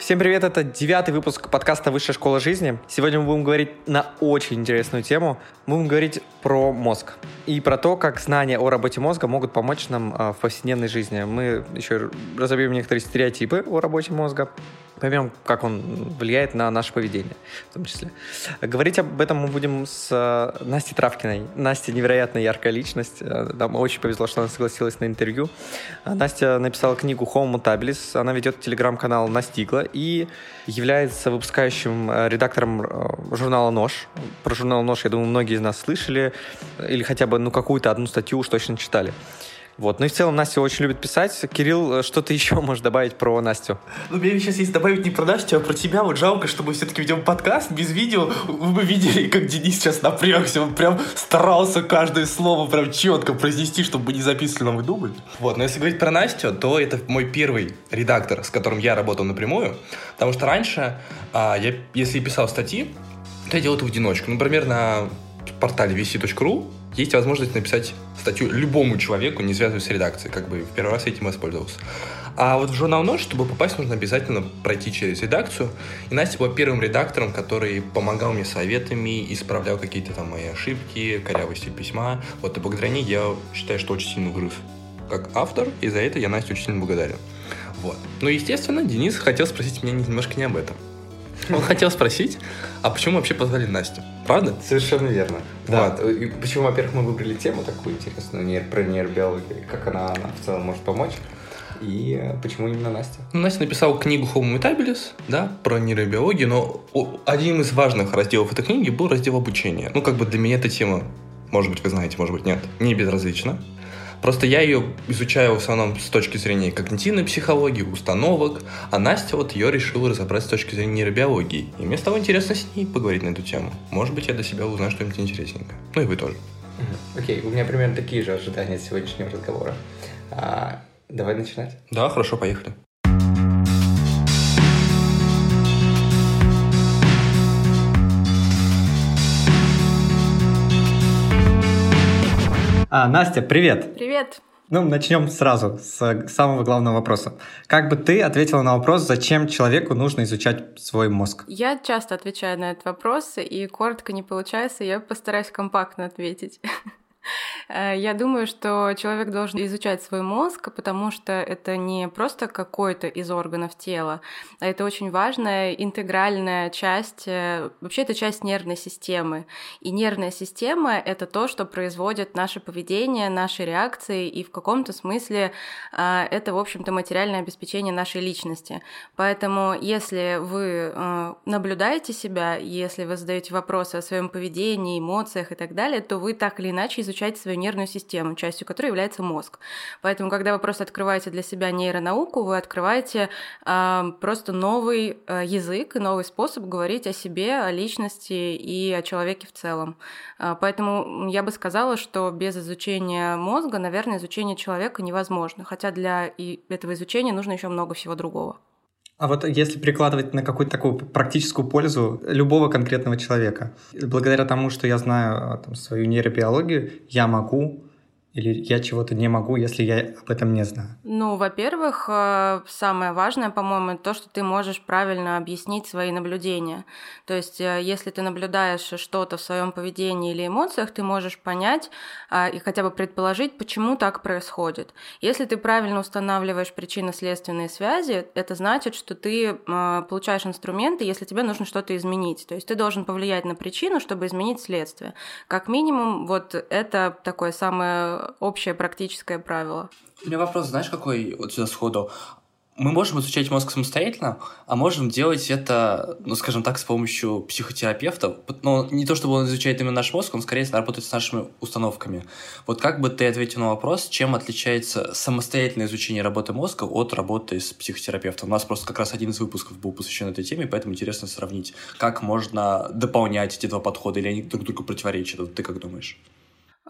Всем привет, это девятый выпуск подкаста «Высшая школа жизни». Сегодня мы будем говорить на очень интересную тему. Мы будем говорить про мозг и про то, как знания о работе мозга могут помочь нам а, в повседневной жизни. Мы еще разобьем некоторые стереотипы о работе мозга, поймем, как он влияет на наше поведение, в том числе. Говорить об этом мы будем с э, Настей Травкиной. Настя невероятно яркая личность. Э, нам очень повезло, что она согласилась на интервью. Э, Настя написала книгу Homo Mutabilis. Она ведет телеграм-канал Настигла и является выпускающим редактором журнала «Нож». Про журнал «Нож», я думаю, многие из нас слышали или хотя бы ну, какую-то одну статью уж точно читали. Вот. Ну и в целом Настя очень любит писать. Кирилл, что ты еще можешь добавить про Настю? Ну, мне сейчас есть добавить не про Настю, а про тебя. Вот жалко, что мы все-таки ведем подкаст без видео. Вы бы видели, как Денис сейчас напрягся. Он прям старался каждое слово прям четко произнести, чтобы не записывали новый дубль. Вот, но если говорить про Настю, то это мой первый редактор, с которым я работал напрямую. Потому что раньше, а, я, если писал статьи, то я делал это в одиночку. Например, на портале vc.ru есть возможность написать статью любому человеку, не связываясь с редакцией. Как бы в первый раз этим воспользовался. А вот в журнал «Нож», чтобы попасть, нужно обязательно пройти через редакцию. И Настя была первым редактором, который помогал мне советами, исправлял какие-то там мои ошибки, корявости письма. Вот и благодаря ней я считаю, что очень сильно вырос как автор, и за это я Насте очень сильно благодарен. Вот. Ну, естественно, Денис хотел спросить меня немножко не об этом. Он хотел спросить, а почему вообще позвали Настю? Правда? Совершенно верно. Да. Вот. И почему, во-первых, мы выбрали тему такую интересную про нейробиологию, как она, она в целом может помочь. И почему именно Настя? Ну, Настя написала книгу Homo Mutabilis, да, про нейробиологию, но один из важных разделов этой книги был раздел обучения. Ну, как бы для меня эта тема, может быть, вы знаете, может быть, нет, не безразлична. Просто я ее изучаю в основном с точки зрения когнитивной психологии, установок, а Настя вот ее решила разобрать с точки зрения нейробиологии. И мне стало интересно с ней поговорить на эту тему. Может быть, я для себя узнаю что-нибудь интересненькое. Ну и вы тоже. Окей, okay, у меня примерно такие же ожидания от сегодняшнего разговора. А, давай начинать. Да, хорошо, поехали. А, Настя, привет. Привет. Ну, начнем сразу с самого главного вопроса. Как бы ты ответила на вопрос, зачем человеку нужно изучать свой мозг? Я часто отвечаю на этот вопрос, и коротко не получается, я постараюсь компактно ответить. Э, я думаю, что человек должен изучать свой мозг, потому что это не просто какой-то из органов тела, а это очень важная интегральная часть, э, вообще это часть нервной системы. И нервная система — это то, что производит наше поведение, наши реакции, и в каком-то смысле э, это, в общем-то, материальное обеспечение нашей личности. Поэтому если вы наблюдаете себя, если вы задаете вопросы о своем поведении, эмоциях и так далее, то вы так или иначе изучать свою нервную систему, частью которой является мозг. Поэтому, когда вы просто открываете для себя нейронауку, вы открываете э, просто новый э, язык и новый способ говорить о себе, о личности и о человеке в целом. Э, поэтому я бы сказала, что без изучения мозга, наверное, изучение человека невозможно. Хотя для этого изучения нужно еще много всего другого. А вот если прикладывать на какую-то такую практическую пользу любого конкретного человека, благодаря тому, что я знаю а, там, свою нейробиологию, я могу или я чего-то не могу, если я об этом не знаю? Ну, во-первых, э, самое важное, по-моему, то, что ты можешь правильно объяснить свои наблюдения. То есть, э, если ты наблюдаешь что-то в своем поведении или эмоциях, ты можешь понять а, и хотя бы предположить, почему так происходит. Если ты правильно устанавливаешь причинно-следственные связи, это значит, что ты э, получаешь инструменты, если тебе нужно что-то изменить. То есть, ты должен повлиять на причину, чтобы изменить следствие. Как минимум, вот это такое самое общее практическое правило. У меня вопрос, знаешь, какой вот сюда сходу? мы можем изучать мозг самостоятельно, а можем делать это, ну, скажем так, с помощью психотерапевта. Но не то, чтобы он изучает именно наш мозг, он скорее работает с нашими установками. Вот как бы ты ответил на вопрос, чем отличается самостоятельное изучение работы мозга от работы с психотерапевтом? У нас просто как раз один из выпусков был посвящен этой теме, поэтому интересно сравнить, как можно дополнять эти два подхода, или они друг другу противоречат. Ты как думаешь?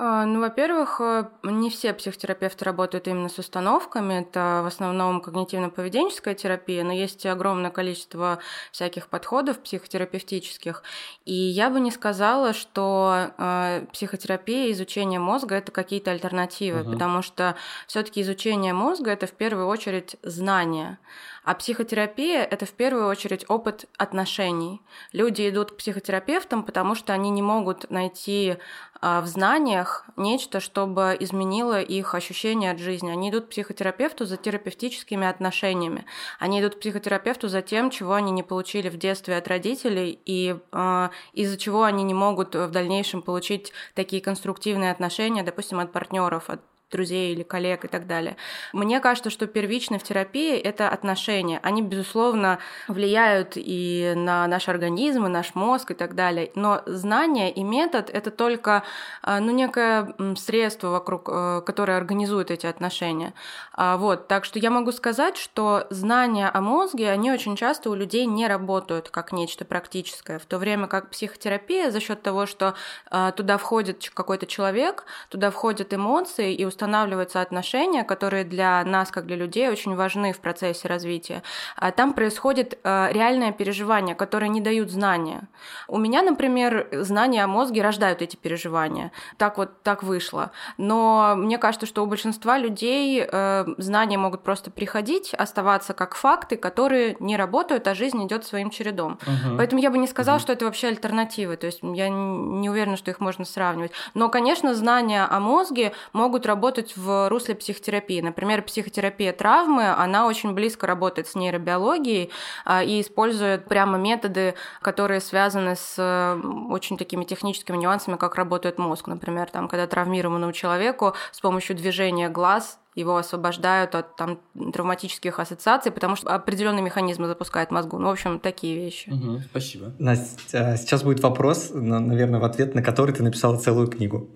А, ну, во-первых, э, не все психотерапевты работают именно с установками. Это в основном когнитивно-поведенческая терапия, но есть огромное количество всяких подходов психотерапевтических. И я бы не сказала, что э, психотерапия, изучение мозга это какие-то альтернативы, угу. потому что все-таки изучение мозга это в первую очередь знание. А психотерапия — это в первую очередь опыт отношений. Люди идут к психотерапевтам, потому что они не могут найти а, в знаниях нечто, чтобы изменило их ощущение от жизни. Они идут к психотерапевту за терапевтическими отношениями. Они идут к психотерапевту за тем, чего они не получили в детстве от родителей и э, из-за чего они не могут в дальнейшем получить такие конструктивные отношения, допустим, от партнеров, от друзей или коллег и так далее. Мне кажется, что первично в терапии это отношения. Они, безусловно, влияют и на наш организм, и наш мозг и так далее. Но знание и метод — это только а, ну, некое средство, вокруг, э, которое организует эти отношения. А, вот. Так что я могу сказать, что знания о мозге, они очень часто у людей не работают как нечто практическое, в то время как психотерапия за счет того, что а, туда входит какой-то человек, туда входят эмоции и устанавливаются отношения, которые для нас, как для людей, очень важны в процессе развития. А там происходит э, реальное переживание, которое не дают знания. У меня, например, знания о мозге рождают эти переживания. Так вот, так вышло. Но мне кажется, что у большинства людей э, знания могут просто приходить, оставаться как факты, которые не работают, а жизнь идет своим чередом. Угу. Поэтому я бы не сказала, угу. что это вообще альтернативы. То есть я не уверена, что их можно сравнивать. Но, конечно, знания о мозге могут работать работать в русле психотерапии. Например, психотерапия травмы, она очень близко работает с нейробиологией а, и использует прямо методы, которые связаны с очень такими техническими нюансами, как работает мозг. Например, там, когда травмированному человеку с помощью движения глаз его освобождают от там, травматических ассоциаций, потому что определенные механизмы запускают мозгу. Ну, в общем, такие вещи. Угу, спасибо. Настя, сейчас будет вопрос, наверное, в ответ на который ты написала целую книгу.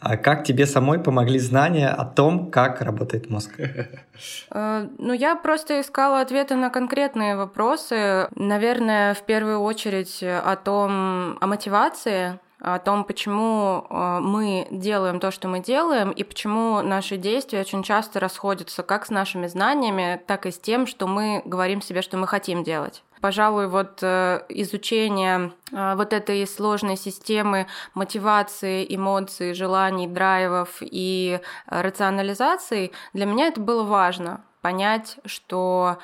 А как тебе самой помогли знания о том, как работает мозг? Э, ну, я просто искала ответы на конкретные вопросы. Наверное, в первую очередь о том, о мотивации, о том, почему э, мы делаем то, что мы делаем, и почему наши действия очень часто расходятся как с нашими знаниями, так и с тем, что мы говорим себе, что мы хотим делать. Пожалуй, вот э, изучение э, вот этой сложной системы мотивации, эмоций, желаний, драйвов и рационализации, для меня это было важно понять, что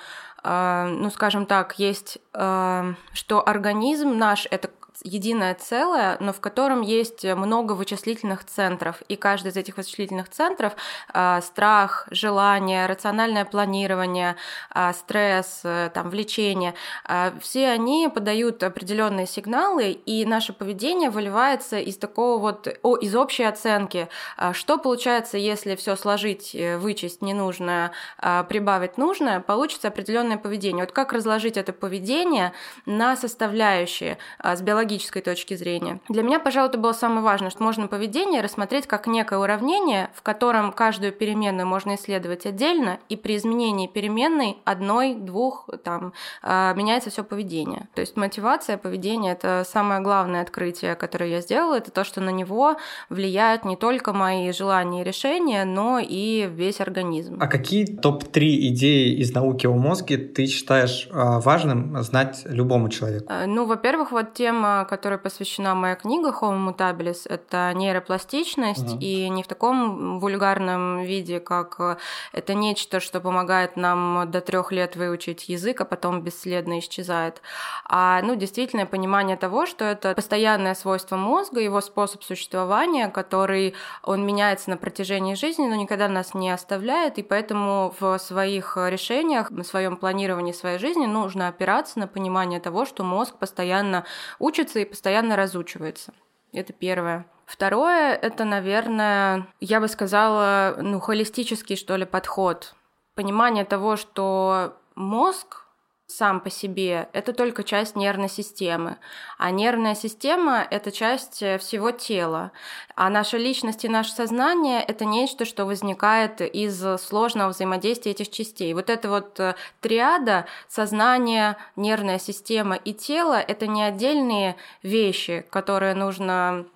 ну, скажем так, есть, что организм наш — это единое целое, но в котором есть много вычислительных центров. И каждый из этих вычислительных центров э, страх, желание, рациональное планирование, э, стресс, э, там, влечение, э, все они подают определенные сигналы, и наше поведение выливается из такого вот, о, из общей оценки. Э, что получается, если все сложить, вычесть ненужное, э, прибавить нужное, получится определенное поведение. Вот как разложить это поведение на составляющие э, с биологической логической точки зрения. Для меня, пожалуй, это было самое важное, что можно поведение рассмотреть как некое уравнение, в котором каждую переменную можно исследовать отдельно, и при изменении переменной одной, двух, там, а, меняется все поведение. То есть мотивация поведения — это самое главное открытие, которое я сделала, это то, что на него влияют не только мои желания и решения, но и весь организм. А какие топ-3 идеи из науки о мозге ты считаешь а, важным знать любому человеку? А, ну, во-первых, вот тема которой посвящена моя книга Homo mutabilis, это нейропластичность, угу. и не в таком вульгарном виде, как э, это нечто, что помогает нам до трех лет выучить язык, а потом бесследно исчезает. А ну, действительно понимание того, что это постоянное свойство мозга, его способ существования, который он меняется на протяжении жизни, но никогда нас не оставляет, и поэтому в своих решениях, на своем планировании своей жизни нужно опираться на понимание того, что мозг постоянно учится учится и постоянно разучивается. Это первое. Второе, это, наверное, я бы сказала, ну, холистический, что ли, подход. Понимание того, что мозг сам по себе, это только часть нервной системы. А нервная система — это часть э, всего тела. А наша личность и наше сознание — это нечто, что возникает из сложного взаимодействия этих частей. Вот эта вот э, триада — сознание, нервная система и тело — это не отдельные вещи, которые нужно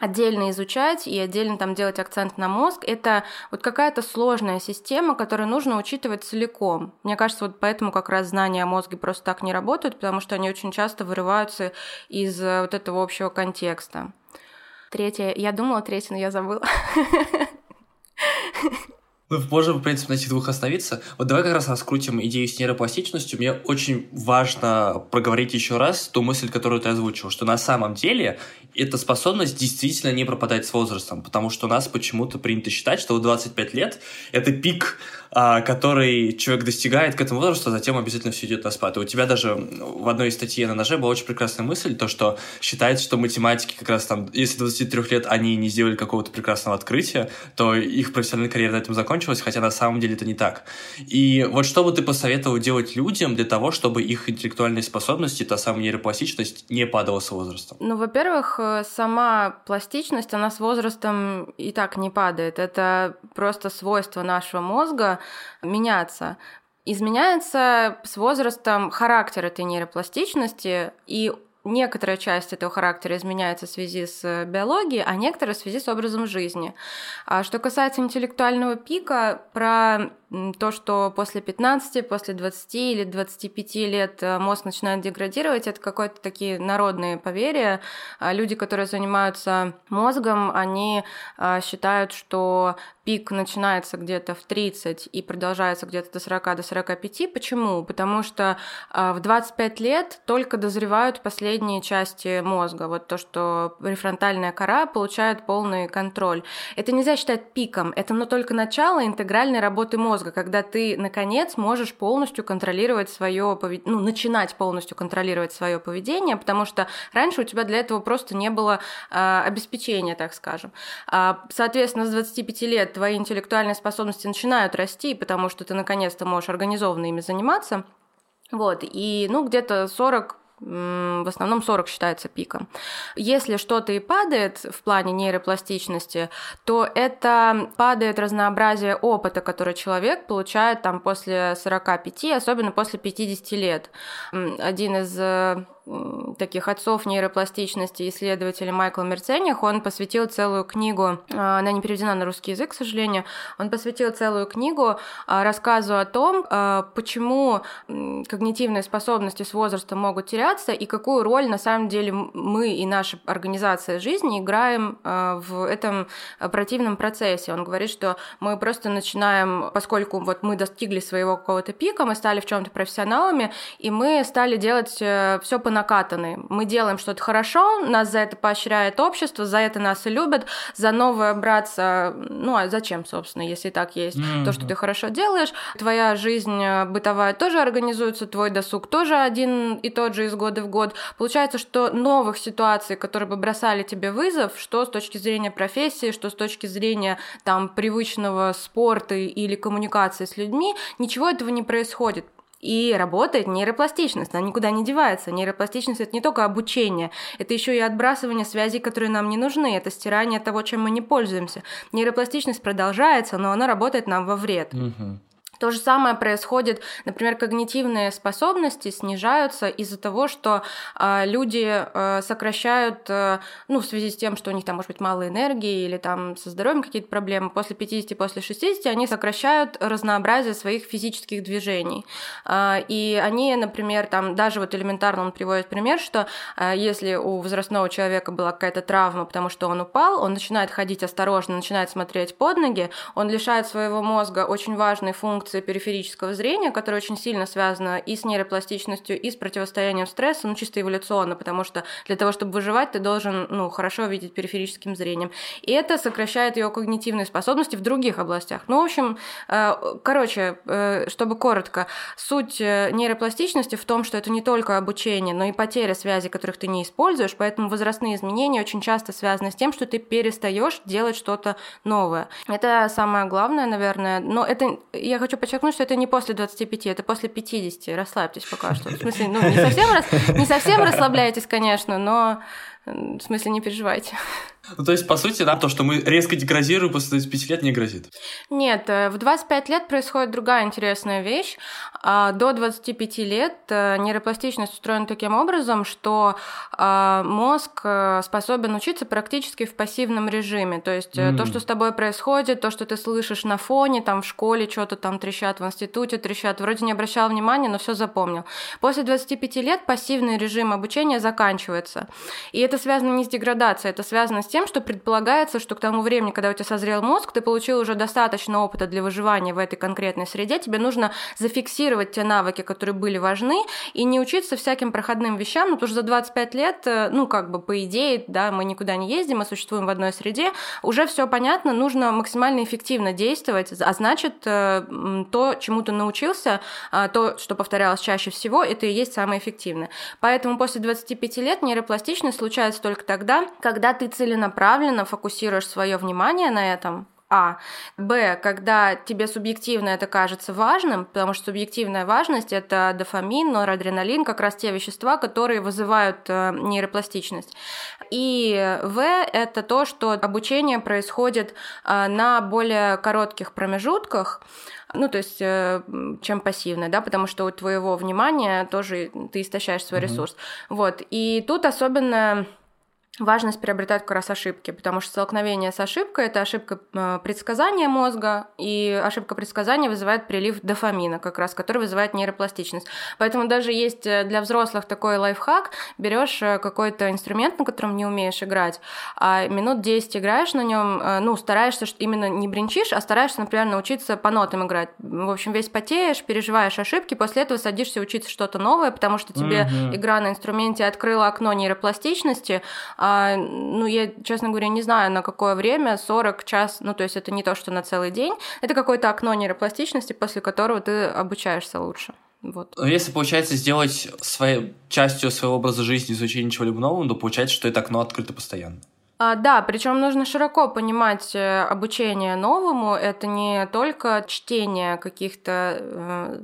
отдельно изучать и отдельно там делать акцент на мозг, это вот какая-то сложная система, которую нужно учитывать целиком. Мне кажется, вот поэтому как раз знания о мозге просто так не работают, потому что они очень часто вырываются из э, вот этого общего контекста. Третье. Я думала третье, но я забыла. Мы можем, в принципе, на этих двух остановиться. Вот давай как раз раскрутим идею с нейропластичностью. Мне очень важно проговорить еще раз ту мысль, которую ты озвучил, что на самом деле эта способность действительно не пропадает с возрастом, потому что у нас почему-то принято считать, что в 25 лет это пик а, который человек достигает к этому возрасту, а затем обязательно все идет на спад. И у тебя даже в одной из статей на ноже была очень прекрасная мысль, то, что считается, что математики как раз там, если 23 лет они не сделали какого-то прекрасного открытия, то их профессиональная карьера на этом закончилась, хотя на самом деле это не так. И вот что бы ты посоветовал делать людям для того, чтобы их интеллектуальные способности, та самая нейропластичность, не падала с возрастом? Ну, во-первых, э, сама пластичность, она с возрастом и так не падает. Это просто свойство нашего мозга, меняться. Изменяется с возрастом характер этой нейропластичности, и некоторая часть этого характера изменяется в связи с биологией, а некоторая в связи с образом жизни. А что касается интеллектуального пика, про то, что после 15, после 20 или 25 лет э, мозг начинает деградировать, это какое-то такие народные поверья. А люди, которые занимаются мозгом, они а, считают, что пик начинается где-то в 30 и продолжается где-то до 40, до 45. Почему? Потому что а, в 25 лет только дозревают последние части мозга. Вот то, что префронтальная кора получает полный контроль. Это нельзя считать пиком, это но только начало интегральной работы мозга когда ты, наконец, можешь полностью контролировать свое поведение, ну, начинать полностью контролировать свое поведение, потому что раньше у тебя для этого просто не было э, обеспечения, так скажем. А, соответственно, с 25 лет твои интеллектуальные способности начинают расти, потому что ты, наконец-то, можешь организованно ими заниматься. Вот, и, ну, где-то 40 в основном 40 считается пиком. Если что-то и падает в плане нейропластичности, то это падает разнообразие опыта, который человек получает там после 45, особенно после 50 лет. Один из э, таких отцов нейропластичности, исследователя Майкл Мерцених, он посвятил целую книгу, а, она не переведена на русский язык, к сожалению, он посвятил целую книгу а, рассказу о том, почему когнитивные способности с возрастом могут теряться и какую роль на самом деле мы и наша организация жизни играем в этом противном процессе. Он говорит, что мы просто начинаем, поскольку вот мы достигли своего какого-то пика, мы стали в чем-то профессионалами, и мы стали делать э, все по накатанной. Мы делаем что-то хорошо, нас за это поощряет общество, за это нас и любят, за новое браться, ну а зачем, собственно, если так есть mm-hmm. то, что ты хорошо делаешь. Твоя жизнь э, бытовая тоже организуется, твой досуг тоже один и тот же из года в год. Получается, что новых ситуаций, которые бы бросали тебе вызов, что с точки зрения профессии, что с точки зрения там привычного спорта или коммуникации с людьми, ничего этого не происходит. И работает нейропластичность, она никуда не девается. Нейропластичность — это не только обучение, это еще и отбрасывание связей, которые нам не нужны, это стирание того, чем мы не пользуемся. Нейропластичность продолжается, но она работает нам во вред. Угу. То же самое происходит, например, когнитивные способности снижаются из-за того, что э, люди э, сокращают, э, ну, в связи с тем, что у них там может быть мало энергии или там со здоровьем какие-то проблемы, после 50, после 60 они сокращают разнообразие своих физических движений. Э, и они, например, там даже вот элементарно он приводит пример, что э, если у возрастного человека была какая-то травма, потому что он упал, он начинает ходить осторожно, начинает смотреть под ноги, он лишает своего мозга очень важной функции функции периферического зрения, которая очень сильно связана и с нейропластичностью, и с противостоянием стрессу, ну, чисто эволюционно, потому что для того, чтобы выживать, ты должен, ну, хорошо видеть периферическим зрением. И это сокращает ее когнитивные способности в других областях. Ну, в общем, э, короче, э, чтобы коротко, суть э, нейропластичности в том, что это не только обучение, но и потеря связи, которых ты не используешь, поэтому возрастные изменения очень часто связаны с тем, что ты перестаешь делать что-то новое. Это самое главное, наверное. Но это я хочу подчеркнуть, что это не после 25, это после 50. Расслабьтесь пока что. В смысле, ну, не совсем, не совсем расслабляйтесь, конечно, но в смысле, не переживайте. Ну, то есть, по сути, нам то, что мы резко деградируем после 25 лет, не грозит? Нет, э, в 25 лет происходит другая интересная вещь. А, до 25 лет э, нейропластичность устроена таким образом, что а, мозг э, способен учиться практически в пассивном режиме. То есть, mm. то, что с тобой происходит, то, что ты слышишь на фоне, там в школе что-то там трещат, в институте трещат, вроде не обращал внимания, но все запомнил. После 25 лет пассивный режим обучения заканчивается. И это связано не с деградацией, это связано с тем, что предполагается, что к тому времени, когда у тебя созрел мозг, ты получил уже достаточно опыта для выживания в этой конкретной среде, тебе нужно зафиксировать те навыки, которые были важны, и не учиться всяким проходным вещам, ну, потому что за 25 лет, э, ну, как бы, по идее, да, мы никуда не ездим, мы существуем в одной среде, уже все понятно, нужно максимально эффективно действовать, а значит, э, то, чему ты научился, а, то, что повторялось чаще всего, это и есть самое эффективное. Поэтому после 25 лет нейропластичность случается только тогда, когда ты целенаправленно фокусируешь свое внимание на этом, а. Б. Когда тебе субъективно это кажется важным, потому что субъективная важность – это дофамин, норадреналин, как раз те вещества, которые вызывают э, нейропластичность. И В – это то, что обучение происходит э, на более коротких промежутках, ну, то есть, э, чем пассивное, да, потому что у твоего внимания тоже ты истощаешь свой mm-hmm. ресурс. Вот. И тут особенно важность приобретать как раз ошибки, потому что столкновение с ошибкой – это ошибка э, предсказания мозга, и ошибка предсказания вызывает прилив дофамина, как раз, который вызывает нейропластичность. Поэтому даже есть э, для взрослых такой лайфхак, берешь э, какой-то инструмент, на котором не умеешь играть, а минут 10 играешь на нем, ну, стараешься именно не бренчишь, а стараешься, например, научиться по нотам играть. В общем, весь потеешь, переживаешь ошибки, после этого садишься учиться что-то новое, потому что тебе mm-hmm. игра на инструменте открыла окно нейропластичности, а, ну, я, честно говоря, не знаю, на какое время, 40 час, ну, то есть это не то, что на целый день, это какое-то окно нейропластичности, после которого ты обучаешься лучше. Вот. Но если, получается, сделать своей частью своего образа жизни изучение чего-либо нового, то получается, что это окно открыто постоянно. А, да, причем нужно широко понимать э, обучение новому. Это не только чтение каких-то э,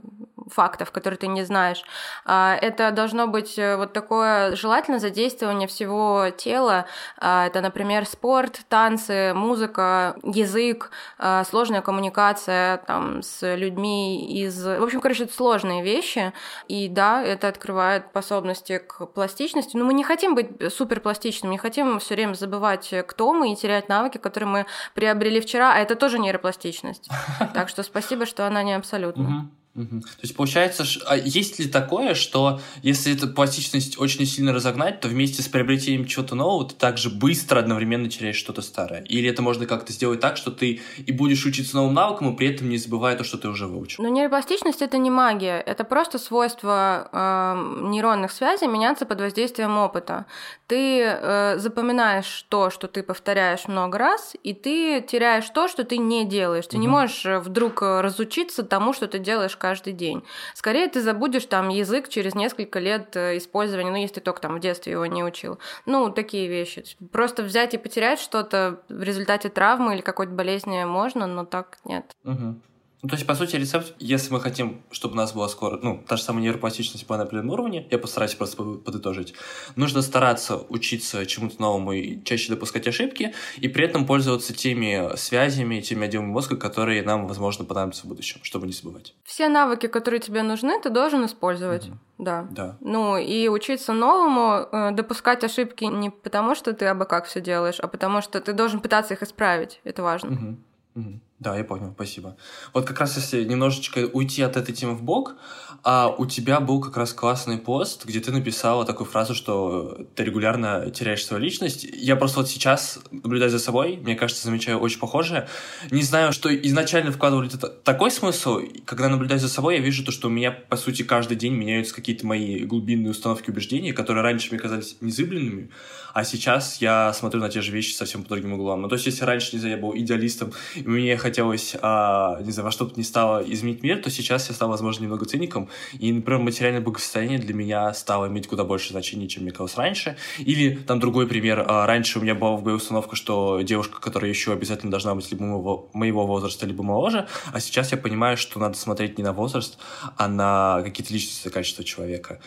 фактов, которые ты не знаешь. А, это должно быть э, вот такое желательно задействование всего тела. А, это, например, спорт, танцы, музыка, язык, а, сложная коммуникация там, с людьми из... В общем, короче, это сложные вещи. И да, это открывает способности к пластичности. Но мы не хотим быть суперпластичными, не хотим все время забывать забывать, кто мы, и терять навыки, которые мы приобрели вчера, а это тоже нейропластичность. Так что спасибо, что она не абсолютна. Угу. То есть получается, а есть ли такое, что если эту пластичность очень сильно разогнать, то вместе с приобретением чего-то нового ты также быстро одновременно теряешь что-то старое? Или это можно как-то сделать так, что ты и будешь учиться новым навыкам, и при этом не забывая то, что ты уже выучил? Ну, нейропластичность это не магия, это просто свойство э, нейронных связей меняться под воздействием опыта. Ты э, запоминаешь то, что ты повторяешь много раз, и ты теряешь то, что ты не делаешь. Ты угу. не можешь э, вдруг э, разучиться тому, что ты делаешь каждый день. Скорее ты забудешь там язык через несколько лет э, использования, ну, если ты только там в детстве его не учил. Ну, такие вещи. Просто взять и потерять что-то в результате травмы или какой-то болезни можно, но так нет. Угу. Ну, то есть, по сути, рецепт, если мы хотим, чтобы у нас была скоро, ну, та же самая нейропластичность была на определенном уровне, я постараюсь просто подытожить, нужно стараться учиться чему-то новому и чаще допускать ошибки, и при этом пользоваться теми связями, теми отделами мозга, которые нам, возможно, понадобятся в будущем, чтобы не забывать. Все навыки, которые тебе нужны, ты должен использовать. Угу. Да. да. Ну, и учиться новому, э, допускать ошибки не потому, что ты абы как все делаешь, а потому что ты должен пытаться их исправить. Это важно. Угу. Угу. Да, я понял, спасибо. Вот как раз если немножечко уйти от этой темы в бок, а у тебя был как раз классный пост, где ты написала такую фразу, что ты регулярно теряешь свою личность. Я просто вот сейчас, наблюдая за собой, мне кажется, замечаю очень похожее. Не знаю, что изначально вкладывали такой смысл. Когда наблюдаю за собой, я вижу то, что у меня, по сути, каждый день меняются какие-то мои глубинные установки убеждений, которые раньше мне казались незыблемыми, а сейчас я смотрю на те же вещи совсем по другим углам. Ну, то есть, если раньше, не знаю, я был идеалистом, и мне хотелось, а, не знаю, во что бы ни стало изменить мир, то сейчас я стал, возможно, немного циником, и, например, материальное благосостояние для меня стало иметь куда больше значения, чем мне казалось раньше. Или, там, другой пример, а, раньше у меня была в голове установка, что девушка, которая еще обязательно должна быть либо моего, моего возраста, либо моложе, а сейчас я понимаю, что надо смотреть не на возраст, а на какие-то личностные качества человека.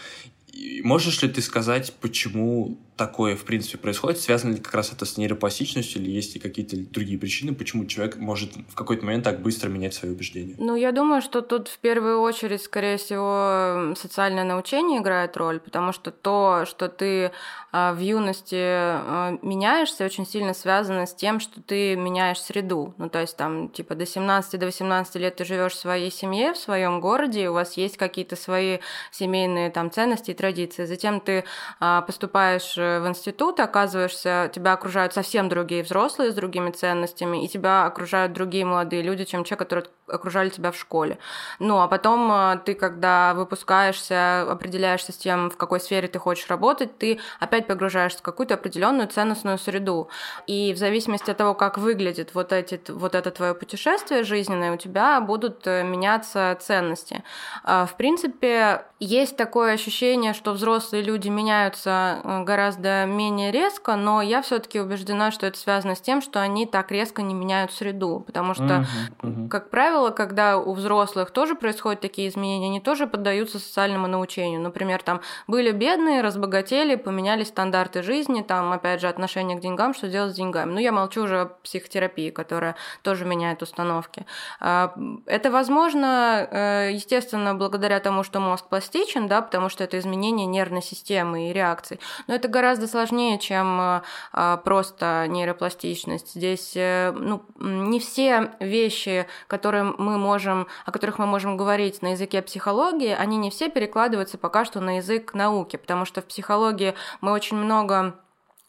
И можешь ли ты сказать, почему такое, в принципе, происходит? Связано ли как раз это с нейропластичностью или есть ли какие-то другие причины, почему человек может в какой-то момент так быстро менять свои убеждения? Ну, я думаю, что тут в первую очередь, скорее всего, социальное научение играет роль, потому что то, что ты а, в юности а, меняешься, очень сильно связано с тем, что ты меняешь среду. Ну, то есть там, типа, до 17 до 18 лет ты живешь в своей семье, в своем городе, у вас есть какие-то свои семейные там ценности и традиции. Затем ты а, поступаешь в институт, оказываешься, тебя окружают совсем другие взрослые с другими ценностями, и тебя окружают другие молодые люди, чем те, которые окружали тебя в школе. Ну, а потом э, ты, когда выпускаешься, определяешься с тем, в какой сфере ты хочешь работать, ты опять погружаешься в какую-то определенную ценностную среду. И в зависимости от того, как выглядит вот, эти, вот это твое путешествие жизненное, у тебя будут э, меняться ценности. А, в принципе, есть такое ощущение, что взрослые люди меняются э, гораздо менее резко, но я все-таки убеждена, что это связано с тем, что они так резко не меняют среду, потому что, uh-huh, uh-huh. как правило, когда у взрослых тоже происходят такие изменения, они тоже поддаются социальному научению. Например, там были бедные, разбогатели, поменялись стандарты жизни, там, опять же, отношение к деньгам, что делать с деньгами. Ну, я молчу уже о психотерапии, которая тоже меняет установки. А, это возможно, э, естественно, благодаря тому, что мозг пластичен, да, потому что это изменение нервной системы и реакций. Но это гораздо сложнее, чем э, а, просто нейропластичность. Здесь э, ну, не все вещи, которые мы можем, о которых мы можем говорить на языке психологии, они не все перекладываются пока что на язык науки, потому что в психологии мы очень много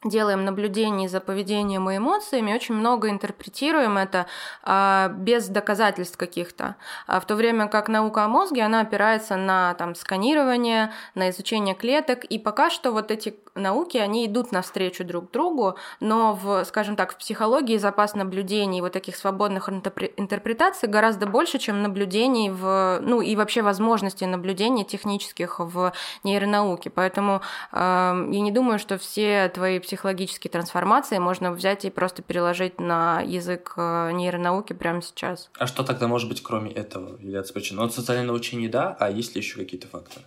делаем наблюдений за поведением и эмоциями, очень много интерпретируем это а, без доказательств каких-то. А в то время как наука о мозге, она опирается на там, сканирование, на изучение клеток, и пока что вот эти науки, они идут навстречу друг другу, но, в, скажем так, в психологии запас наблюдений, вот таких свободных интерпретаций гораздо больше, чем наблюдений в, ну и вообще возможностей наблюдений технических в нейронауке. Поэтому э, я не думаю, что все твои психологические трансформации можно взять и просто переложить на язык э, нейронауки прямо сейчас. А что тогда может быть кроме этого являться причиной? Ну, вот социальное научение, да, а есть ли еще какие-то факторы?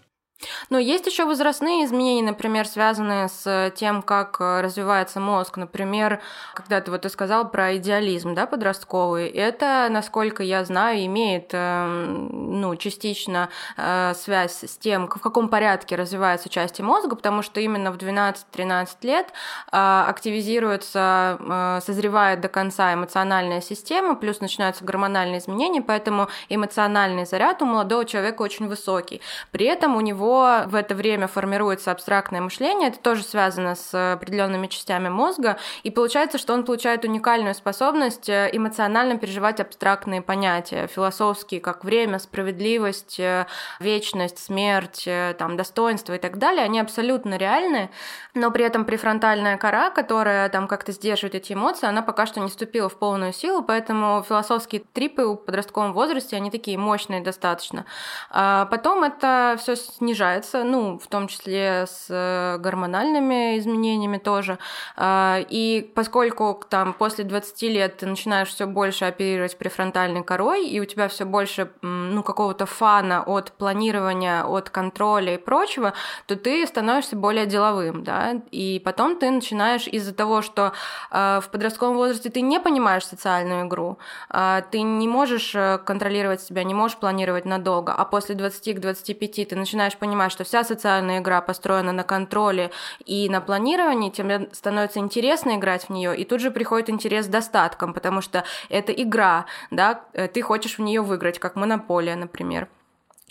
Но есть еще возрастные изменения, например, связанные с тем, как э, развивается мозг. Например, когда ты вот ты сказал про идеализм, да, подростковый, это, насколько я знаю, имеет эм, ну, частично э, связь с тем, в каком порядке развивается части мозга, потому что именно в 12-13 лет э, активизируется, созревает до конца эмоциональная система, плюс начинаются гормональные изменения, поэтому эмоциональный заряд у молодого человека очень высокий. При этом у него в это время формируется абстрактное мышление, это тоже связано с определенными частями мозга, и получается, что он получает уникальную способность э, эмоционально переживать абстрактные понятия, философские, как время, справедливость, э, вечность, смерть, э, там, достоинство и так далее, они абсолютно реальны, но при этом префронтальная кора, которая там как-то сдерживает эти эмоции, она пока что не вступила в полную силу, поэтому философские трипы в подростковом возрасте, они такие мощные достаточно. А потом это все снижается снижается, ну, в том числе с э, гормональными изменениями тоже. А, и поскольку там после 20 лет ты начинаешь все больше оперировать префронтальной корой, и у тебя все больше, ну, какого-то фана от планирования, от контроля и прочего, то ты становишься более деловым, да, и потом ты начинаешь из-за того, что э, в подростковом возрасте ты не понимаешь социальную игру, э, ты не можешь э, контролировать себя, не можешь планировать надолго, а после 20 к 25 ты начинаешь понимать, что вся социальная игра построена на контроле и на планировании, тебе становится интересно играть в нее, и тут же приходит интерес с достатком, потому что это игра, да, э, ты хочешь в нее выиграть, как монополия, например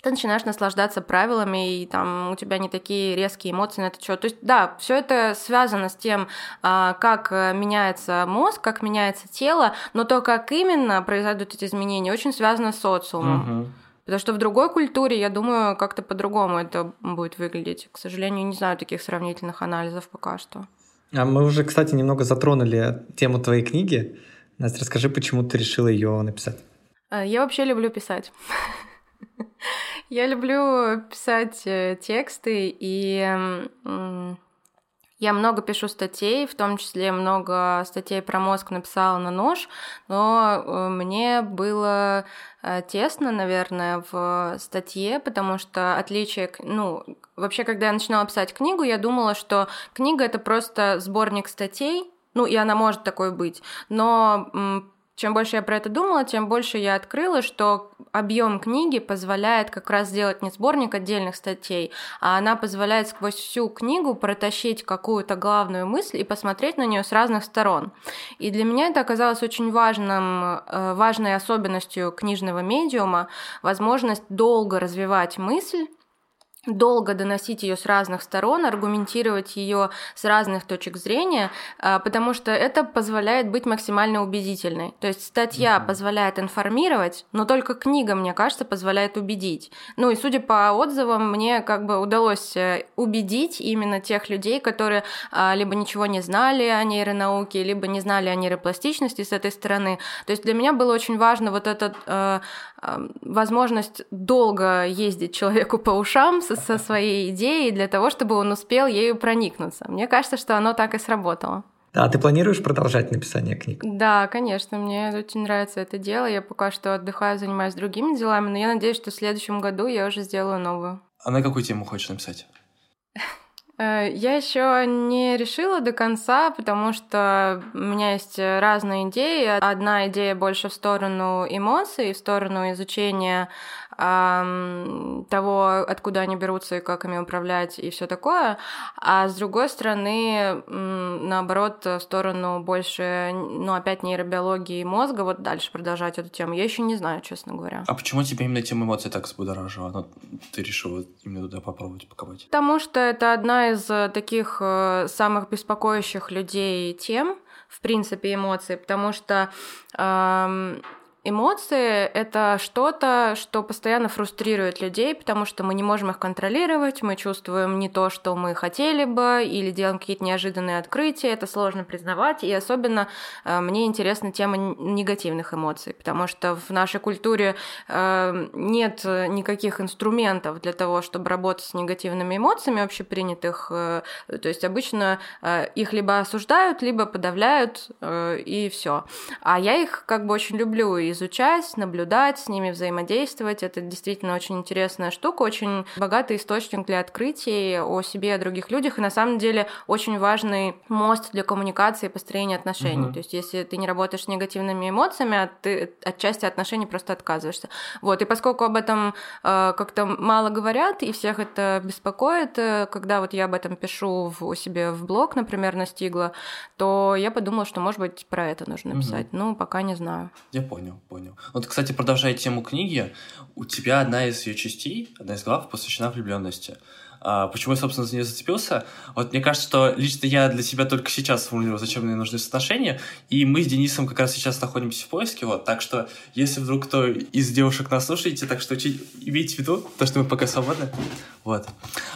ты начинаешь наслаждаться правилами, и там у тебя не такие резкие эмоции на это что. То есть, да, все это связано с тем, а, как э, меняется мозг, как меняется тело, но то, как именно произойдут эти изменения, очень связано с социумом. Угу. Потому что в другой культуре, я думаю, как-то по-другому это будет выглядеть. К сожалению, не знаю таких сравнительных анализов пока что. А мы уже, кстати, немного затронули тему твоей книги. Настя, расскажи, почему ты решила ее написать? А, я вообще люблю писать. Я люблю писать э, тексты, и я много пишу статей, в том числе много статей про мозг написала на нож, но э, мне было э, тесно, наверное, в статье, потому что отличие, ну, вообще, когда я начинала писать книгу, я думала, что книга это просто сборник статей, ну, и она может такой быть, но чем больше я про это думала, тем больше я открыла, что объем книги позволяет как раз сделать не сборник отдельных статей, а она позволяет сквозь всю книгу протащить какую-то главную мысль и посмотреть на нее с разных сторон. И для меня это оказалось очень важным, э, важной особенностью книжного медиума, возможность долго развивать мысль, долго доносить ее с разных сторон, аргументировать ее с разных точек зрения, а, потому что это позволяет быть максимально убедительной. То есть статья mm-hmm. позволяет информировать, но только книга, мне кажется, позволяет убедить. Ну и судя по отзывам, мне как бы удалось э, убедить именно тех людей, которые а, либо ничего не знали о нейронауке, либо не знали о нейропластичности с этой стороны. То есть для меня было очень важно вот эта э, э, возможность долго ездить человеку по ушам с со своей идеей для того, чтобы он успел ею проникнуться. Мне кажется, что оно так и сработало. А ты планируешь продолжать написание книг? Да, конечно, мне очень нравится это дело. Я пока что отдыхаю, занимаюсь другими делами, но я надеюсь, что в следующем году я уже сделаю новую. А на какую тему хочешь написать? Э, я еще не решила до конца, потому что у меня есть разные идеи. Одна идея больше в сторону эмоций, в сторону изучения того, откуда они берутся и как ими управлять и все такое. А с другой стороны, наоборот, в сторону больше, ну, опять нейробиологии мозга, вот дальше продолжать эту тему. Я еще не знаю, честно говоря. А почему тебе именно тема эмоций так взбудоражила? Ну, ты решила именно туда попробовать покопать? Потому что это одна из э, таких э, самых беспокоящих людей тем, в принципе, эмоции, потому что эм, Эмоции — это что-то, что постоянно фрустрирует людей, потому что мы не можем их контролировать, мы чувствуем не то, что мы хотели бы, или делаем какие-то неожиданные открытия, это сложно признавать, и особенно э, мне интересна тема негативных эмоций, потому что в нашей культуре э, нет никаких инструментов для того, чтобы работать с негативными эмоциями общепринятых, э, то есть обычно э, их либо осуждают, либо подавляют, э, и все. А я их как бы очень люблю, и изучать, наблюдать, с ними взаимодействовать. Это действительно очень интересная штука, очень богатый источник для открытий о себе и о других людях, и на самом деле очень важный мост для коммуникации и построения отношений. Угу. То есть если ты не работаешь с негативными эмоциями, а ты от части отношений просто отказываешься. Вот, и поскольку об этом э, как-то мало говорят, и всех это беспокоит, э, когда вот я об этом пишу в, у себе в блог, например, настигла, то я подумала, что, может быть, про это нужно написать. Угу. Ну, пока не знаю. Я понял понял. Вот, кстати, продолжая тему книги, у тебя одна из ее частей, одна из глав посвящена влюбленности. А, почему я, собственно, за нее зацепился? Вот мне кажется, что лично я для себя только сейчас сформулировал, зачем мне нужны отношения, и мы с Денисом как раз сейчас находимся в поиске, вот, так что если вдруг кто из девушек нас слушаете, так что имейте в виду, то, что мы пока свободны, вот.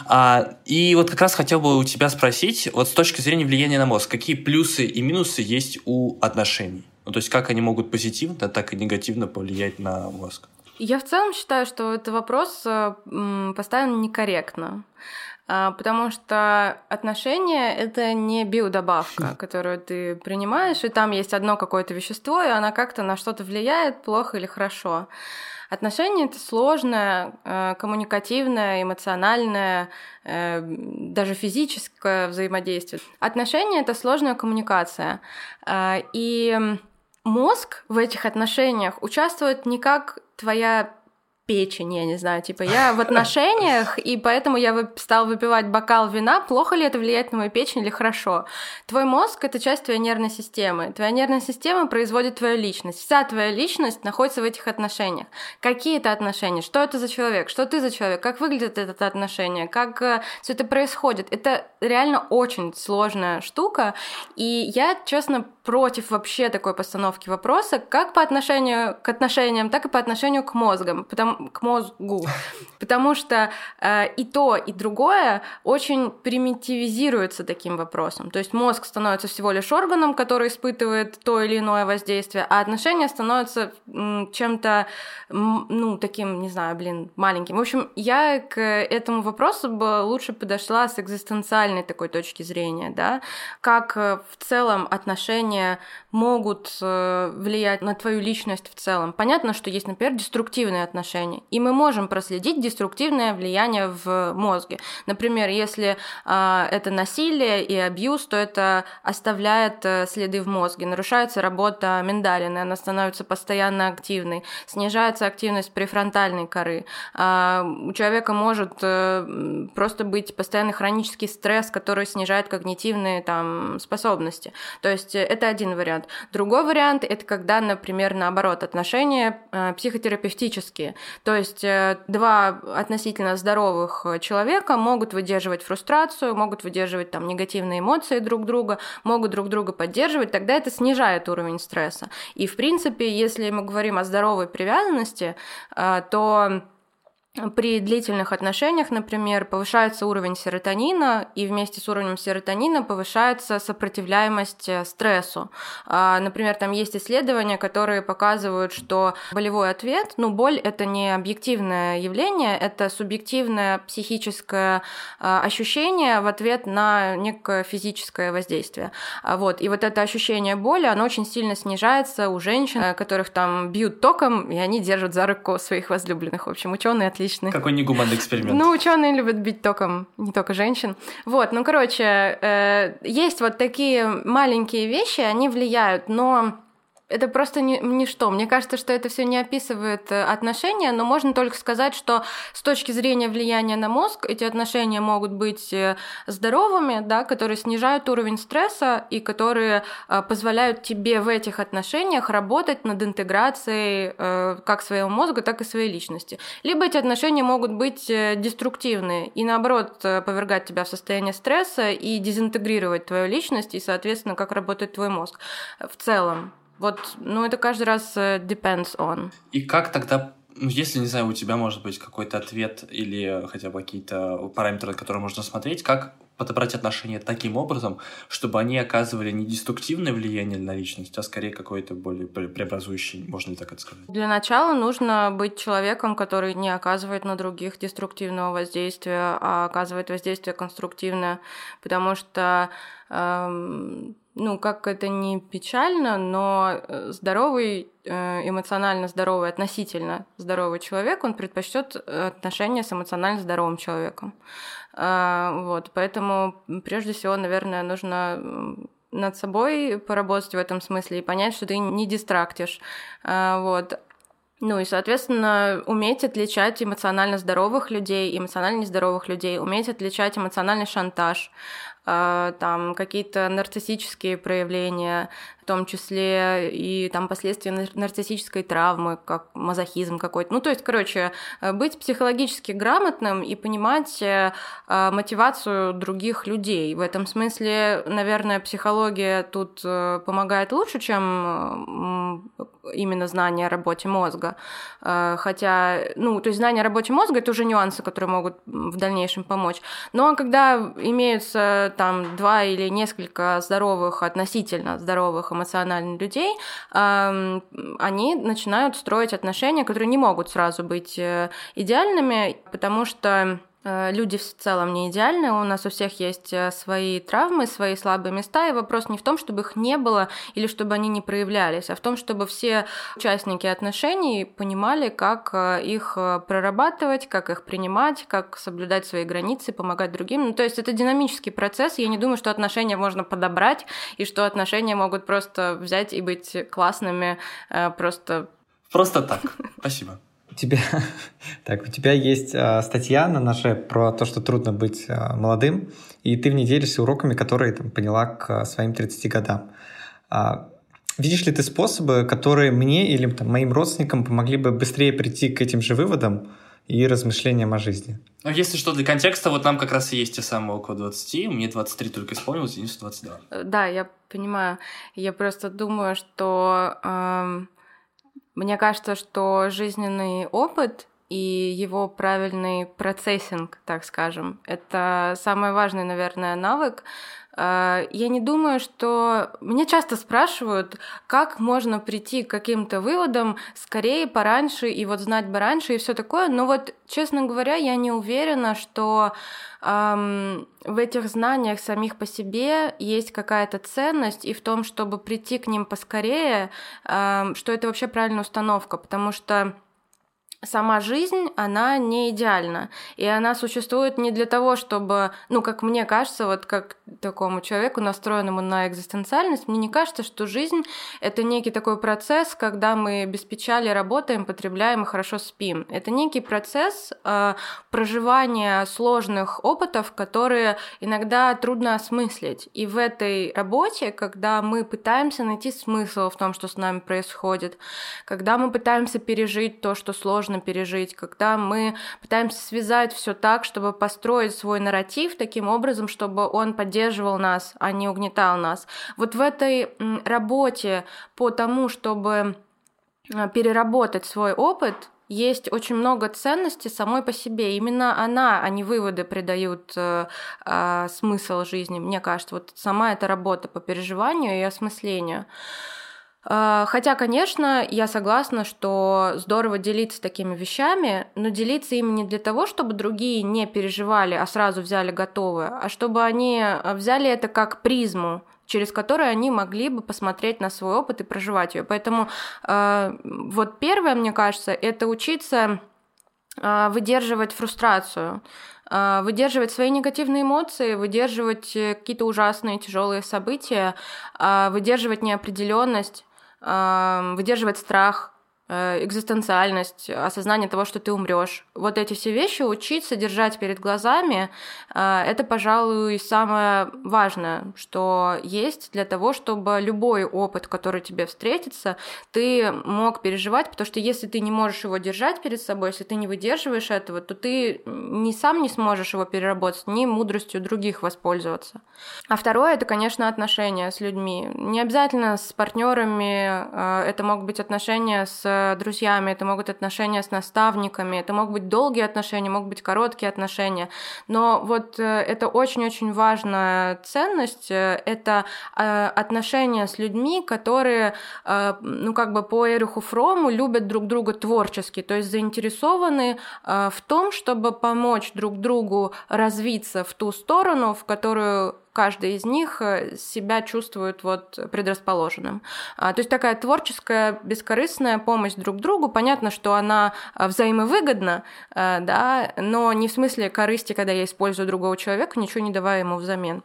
А, и вот как раз хотел бы у тебя спросить, вот с точки зрения влияния на мозг, какие плюсы и минусы есть у отношений? Ну, то есть как они могут позитивно, так и негативно повлиять на мозг? Я в целом считаю, что этот вопрос э, поставлен некорректно. А, потому что отношения — это не биодобавка, которую ты принимаешь, и там есть одно какое-то вещество, и она как-то на что-то влияет, плохо или хорошо. Отношения — это сложное, э, коммуникативное, эмоциональное, э, даже физическое взаимодействие. Отношения — это сложная коммуникация. И мозг в этих отношениях участвует не как твоя печень, я не знаю, типа я в отношениях, и поэтому я стал выпивать бокал вина, плохо ли это влияет на мою печень или хорошо? Твой мозг — это часть твоей нервной системы. Твоя нервная система производит твою личность. Вся твоя личность находится в этих отношениях. Какие это отношения? Что это за человек? Что ты за человек? Как выглядит это отношение? Как э, все это происходит? Это реально очень сложная штука, и я, честно, против вообще такой постановки вопроса, как по отношению к отношениям, так и по отношению к мозгам, потому, к мозгу. Потому что э, и то, и другое очень примитивизируется таким вопросом. То есть мозг становится всего лишь органом, который испытывает то или иное воздействие, а отношения становятся чем-то, ну, таким, не знаю, блин, маленьким. В общем, я к этому вопросу бы лучше подошла с экзистенциальной такой точки зрения, да, как э, в целом отношения отношения могут э, влиять на твою личность в целом. Понятно, что есть, например, деструктивные отношения, и мы можем проследить деструктивное влияние в мозге. Например, если э, это насилие и абьюз, то это оставляет э, следы в мозге, нарушается работа миндалины, она становится постоянно активной, снижается активность префронтальной коры. У человека может просто быть постоянный хронический стресс, который снижает когнитивные там, способности. То есть это один вариант. Другой вариант это когда, например, наоборот, отношения э, психотерапевтические. То есть э, два относительно здоровых человека могут выдерживать фрустрацию, могут выдерживать там негативные эмоции друг друга, могут друг друга поддерживать, тогда это снижает уровень стресса. И в принципе, если мы говорим о здоровой привязанности, э, то при длительных отношениях, например, повышается уровень серотонина, и вместе с уровнем серотонина повышается сопротивляемость э, стрессу. А, например, там есть исследования, которые показывают, что болевой ответ, ну, боль — это не объективное явление, это субъективное психическое а, ощущение в ответ на некое физическое воздействие. А, вот. И вот это ощущение боли, оно очень сильно снижается у женщин, э, которых там бьют током, и они держат за руку своих возлюбленных. В общем, ученые отлично отличный. Какой негуманный эксперимент. Ну, ученые любят бить током, не только женщин. Вот, ну, короче, э, есть вот такие маленькие вещи, они влияют, но это просто ни, ничто. Мне кажется, что это все не описывает э, отношения, но можно только сказать, что с точки зрения влияния на мозг эти отношения могут быть э, здоровыми, да, которые снижают уровень стресса и которые э, позволяют тебе в этих отношениях работать над интеграцией как своего мозга, так и своей личности. Либо эти отношения могут быть деструктивны и наоборот повергать тебя в состояние стресса и дезинтегрировать твою личность и, соответственно, как работает твой мозг в целом. Вот, ну это каждый раз э, depends on. И как тогда ну, если, не знаю, у тебя может быть какой-то ответ или хотя бы какие-то параметры, которые можно смотреть, как подобрать отношения таким образом, чтобы они оказывали не деструктивное влияние на личность, а скорее какое-то более преобразующее, можно ли так это сказать? Для начала нужно быть человеком, который не оказывает на других деструктивного воздействия, а оказывает воздействие конструктивное, потому что эм, ну, как это не печально, но э, здоровый, э, эмоционально здоровый, относительно здоровый человек, он предпочтет отношения с эмоционально здоровым человеком. А, вот, поэтому прежде всего, наверное, нужно над собой поработать в этом смысле и понять, что ты не дистрактишь. А, вот. Ну и, соответственно, уметь отличать эмоционально здоровых людей, эмоционально нездоровых людей, уметь отличать эмоциональный шантаж, там какие-то нарциссические проявления, том числе и там последствия нарциссической травмы, как мазохизм какой-то. Ну, то есть, короче, быть психологически грамотным и понимать э, а, мотивацию других людей. В этом смысле, наверное, психология тут э, помогает лучше, чем именно знание о работе мозга. Э, хотя, ну, то есть знание о работе мозга — это уже нюансы, которые могут в дальнейшем помочь. Но когда имеются там два или несколько здоровых, относительно здоровых эмоциональных людей, они начинают строить отношения, которые не могут сразу быть э, идеальными, потому что люди в целом не идеальны, у нас у всех есть э, свои травмы, свои слабые места, и вопрос не в том, чтобы их не было или чтобы они не проявлялись, а в том, чтобы все участники отношений понимали, как э, их прорабатывать, как их принимать, как соблюдать свои границы, помогать другим. Ну, то есть это динамический процесс, я не думаю, что отношения можно подобрать, и что отношения могут просто взять и быть классными просто... Просто так. Спасибо тебя, так, у тебя есть э, статья на наше про то, что трудно быть э, молодым, и ты в ней делишься уроками, которые там, поняла к своим 30 годам. А, видишь ли ты способы, которые мне или там, моим родственникам помогли бы быстрее прийти к этим же выводам и размышлениям о жизни? Ну, если что, для контекста, вот нам как раз и есть те самые около 20, мне 23 только исполнилось, Денису 22. Э, да, я понимаю. Я просто думаю, что... Эм мне кажется, что жизненный опыт и его правильный процессинг, так скажем, это самый важный, наверное, навык. А, я не думаю, что... Мне часто спрашивают, как можно прийти к каким-то выводам скорее, пораньше, и вот знать бы раньше, и все такое. Но вот, честно говоря, я не уверена, что в этих знаниях самих по себе есть какая-то ценность и в том, чтобы прийти к ним поскорее, что это вообще правильная установка, потому что сама жизнь, она не идеальна. И она существует не для того, чтобы, ну, как мне кажется, вот как такому человеку, настроенному на экзистенциальность, мне не кажется, что жизнь — это некий такой процесс, когда мы без печали работаем, потребляем и хорошо спим. Это некий процесс э, проживания сложных опытов, которые иногда трудно осмыслить. И в этой работе, когда мы пытаемся найти смысл в том, что с нами происходит, когда мы пытаемся пережить то, что сложно сложно пережить, когда мы пытаемся связать все так, чтобы построить свой нарратив таким образом, чтобы он поддерживал нас, а не угнетал нас. Вот в этой работе по тому, чтобы а, переработать свой опыт, есть очень много ценностей самой по себе. Именно она, а не выводы придают э, э, смысл жизни. Мне кажется, вот сама эта работа по переживанию и осмыслению. Хотя, конечно, я согласна, что здорово делиться такими вещами, но делиться ими не для того, чтобы другие не переживали, а сразу взяли готовое, а чтобы они а, взяли это как призму, через которую они могли бы посмотреть на свой опыт и проживать ее. Поэтому э, вот первое, мне кажется, это учиться выдерживать фрустрацию выдерживать свои негативные эмоции, выдерживать э, какие-то ужасные, тяжелые события, выдерживать неопределенность, выдерживать страх, экзистенциальность, осознание того, что ты умрешь. Вот эти все вещи учиться держать перед глазами, э, это, пожалуй, самое важное, что есть для того, чтобы любой опыт, который тебе встретится, ты мог переживать, потому что если ты не можешь его держать перед собой, если ты не выдерживаешь этого, то ты ни сам не сможешь его переработать, ни мудростью других воспользоваться. А второе, это, конечно, отношения с людьми. Не обязательно с партнерами, э, это могут быть отношения с друзьями, это могут отношения с наставниками, это могут быть долгие отношения, могут быть короткие отношения. Но вот э, это очень-очень важная ценность, э, это э, отношения с людьми, которые, ну как бы по Эриху Фрому любят друг друга творчески, то есть заинтересованы в том, чтобы помочь друг другу развиться в ту сторону, в которую каждый из них э, себя чувствует вот предрасположенным. А, то есть такая творческая, бескорыстная помощь друг другу. Понятно, что она а, взаимовыгодна, э, да, но не в смысле корысти, когда я использую другого человека, ничего не давая ему взамен.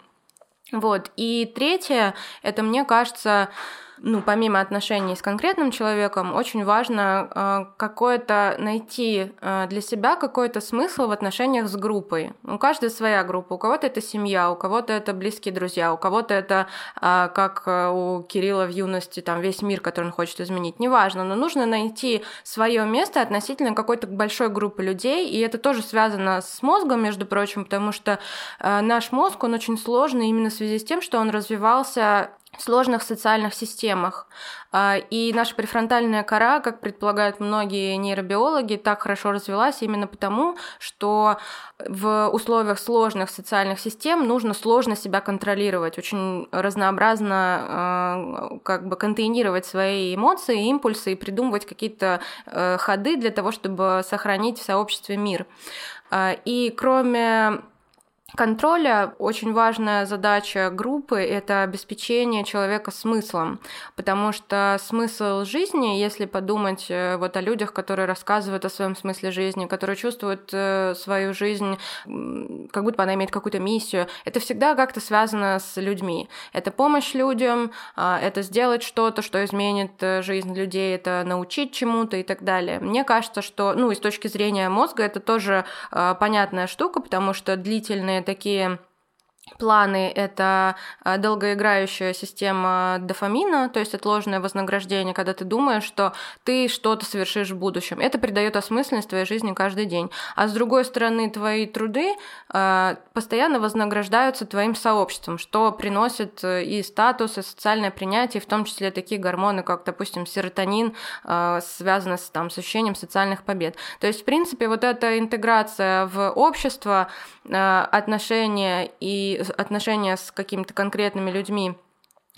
Вот. И третье, это, мне кажется, ну, помимо отношений с конкретным человеком, очень важно э, какое-то найти э, для себя какой-то смысл в отношениях с группой. У каждой своя группа. У кого-то это семья, у кого-то это близкие друзья, у кого-то это, э, как у Кирилла в юности, там весь мир, который он хочет изменить. Неважно, но нужно найти свое место относительно какой-то большой группы людей, и это тоже связано с мозгом, между прочим, потому что наш мозг, он очень сложный именно в связи с тем, что он развивался сложных социальных системах. А, и наша префронтальная кора, как предполагают многие нейробиологи, так хорошо развилась именно потому, что в условиях сложных социальных систем нужно сложно себя контролировать, очень разнообразно а, как бы контейнировать свои эмоции, импульсы и придумывать какие-то э, ходы для того, чтобы сохранить в сообществе мир. А, и кроме контроля очень важная задача группы – это обеспечение человека смыслом, потому что смысл жизни, если подумать э, вот о людях, которые рассказывают о своем смысле жизни, которые чувствуют э, свою жизнь, как будто она имеет какую-то миссию, это всегда как-то связано с людьми. Это помощь людям, а, это сделать что-то, что изменит э, жизнь людей, это научить чему-то и так далее. Мне кажется, что, ну, и с точки зрения мозга это тоже понятная штука, потому что длительные такие Планы – это а, долгоиграющая система дофамина, то есть отложенное вознаграждение, когда ты думаешь, что ты что-то совершишь в будущем. Это придает осмысленность твоей жизни каждый день. А с другой стороны, твои труды а, постоянно вознаграждаются твоим сообществом, что приносит э, и статус, и социальное принятие, в том числе такие гормоны, как, допустим, серотонин, а, связанные с, там, с ощущением социальных побед. То есть, в принципе, вот эта интеграция в общество, отношения и отношения с какими-то конкретными людьми,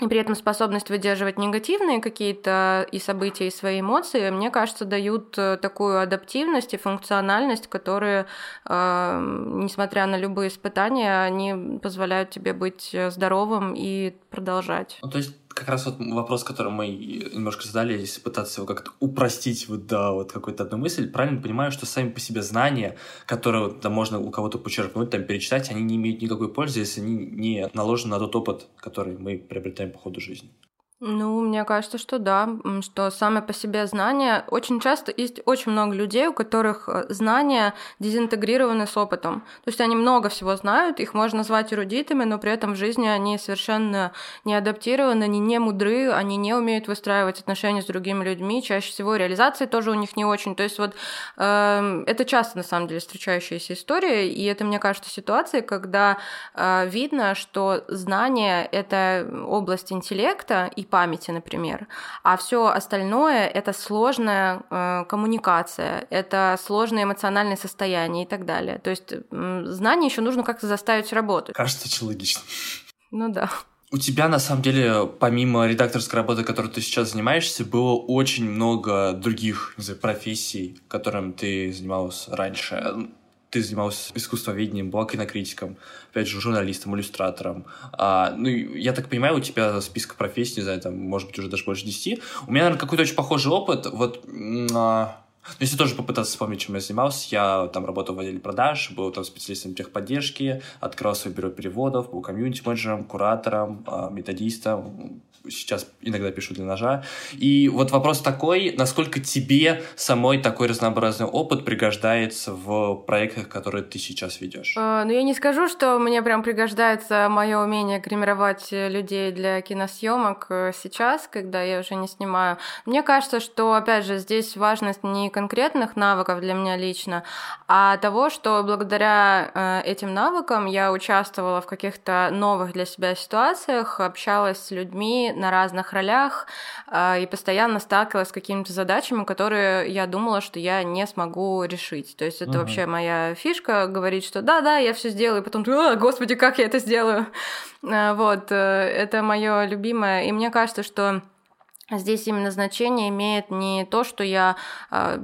и при этом способность выдерживать негативные какие-то и события, и свои эмоции, мне кажется, дают э, такую адаптивность и функциональность, которые, э, несмотря на любые испытания, они позволяют тебе быть здоровым и продолжать. Ну, то есть как раз вот вопрос, который мы немножко задали, если пытаться его как-то упростить вот до вот какой-то одной мысли, правильно понимаю, что сами по себе знания, которые там можно у кого-то почерпнуть, там перечитать, они не имеют никакой пользы, если они не наложены на тот опыт, который мы приобретаем по ходу жизни. Ну, мне кажется, что да, что самое по себе знания. Очень часто есть очень много людей, у которых э, знания дезинтегрированы с опытом. То есть они много всего знают, их можно назвать эрудитами, но при этом в жизни они совершенно не адаптированы, они не мудры, они не умеют выстраивать отношения с другими людьми. Чаще всего реализации тоже у них не очень. То есть вот э, это часто на самом деле встречающаяся история, и это, мне кажется, ситуация, когда э, видно, что знание — это область интеллекта, и памяти, например. А все остальное это сложная э, коммуникация, это сложное эмоциональное состояние и так далее. То есть э, знание еще нужно как-то заставить работать. Кажется, очень логично. Ну да. У тебя, на самом деле, помимо редакторской работы, которой ты сейчас занимаешься, было очень много других знаю, профессий, которым ты занималась раньше ты занимался искусствоведением, была кинокритиком, опять же, журналистом, иллюстратором. А, ну, я так понимаю, у тебя список профессий, не знаю, там, может быть, уже даже больше 10. У меня, наверное, какой-то очень похожий опыт. Вот, а, если тоже попытаться вспомнить, чем я занимался, я там работал в отделе продаж, был там специалистом техподдержки, открыл свое бюро переводов, был комьюнити-менеджером, куратором, а, методистом, сейчас иногда пишу для ножа. И вот вопрос такой, насколько тебе самой такой разнообразный опыт пригождается в проектах, которые ты сейчас ведешь? А, ну, я не скажу, что мне прям пригождается мое умение гримировать людей для киносъемок э, сейчас, когда я уже не снимаю. Мне кажется, что, опять же, здесь важность не конкретных навыков для меня лично, а того, что благодаря э, этим навыкам я участвовала в каких-то новых для себя ситуациях, общалась с людьми, на разных ролях э, и постоянно сталкивалась с какими-то задачами, которые я думала, что я не смогу решить. То есть это угу. вообще моя фишка говорить, что да-да, я все сделаю, и потом, а, господи, как я это сделаю? Э, вот, э, это мое любимое. И мне кажется, что Здесь именно значение имеет не то, что я э,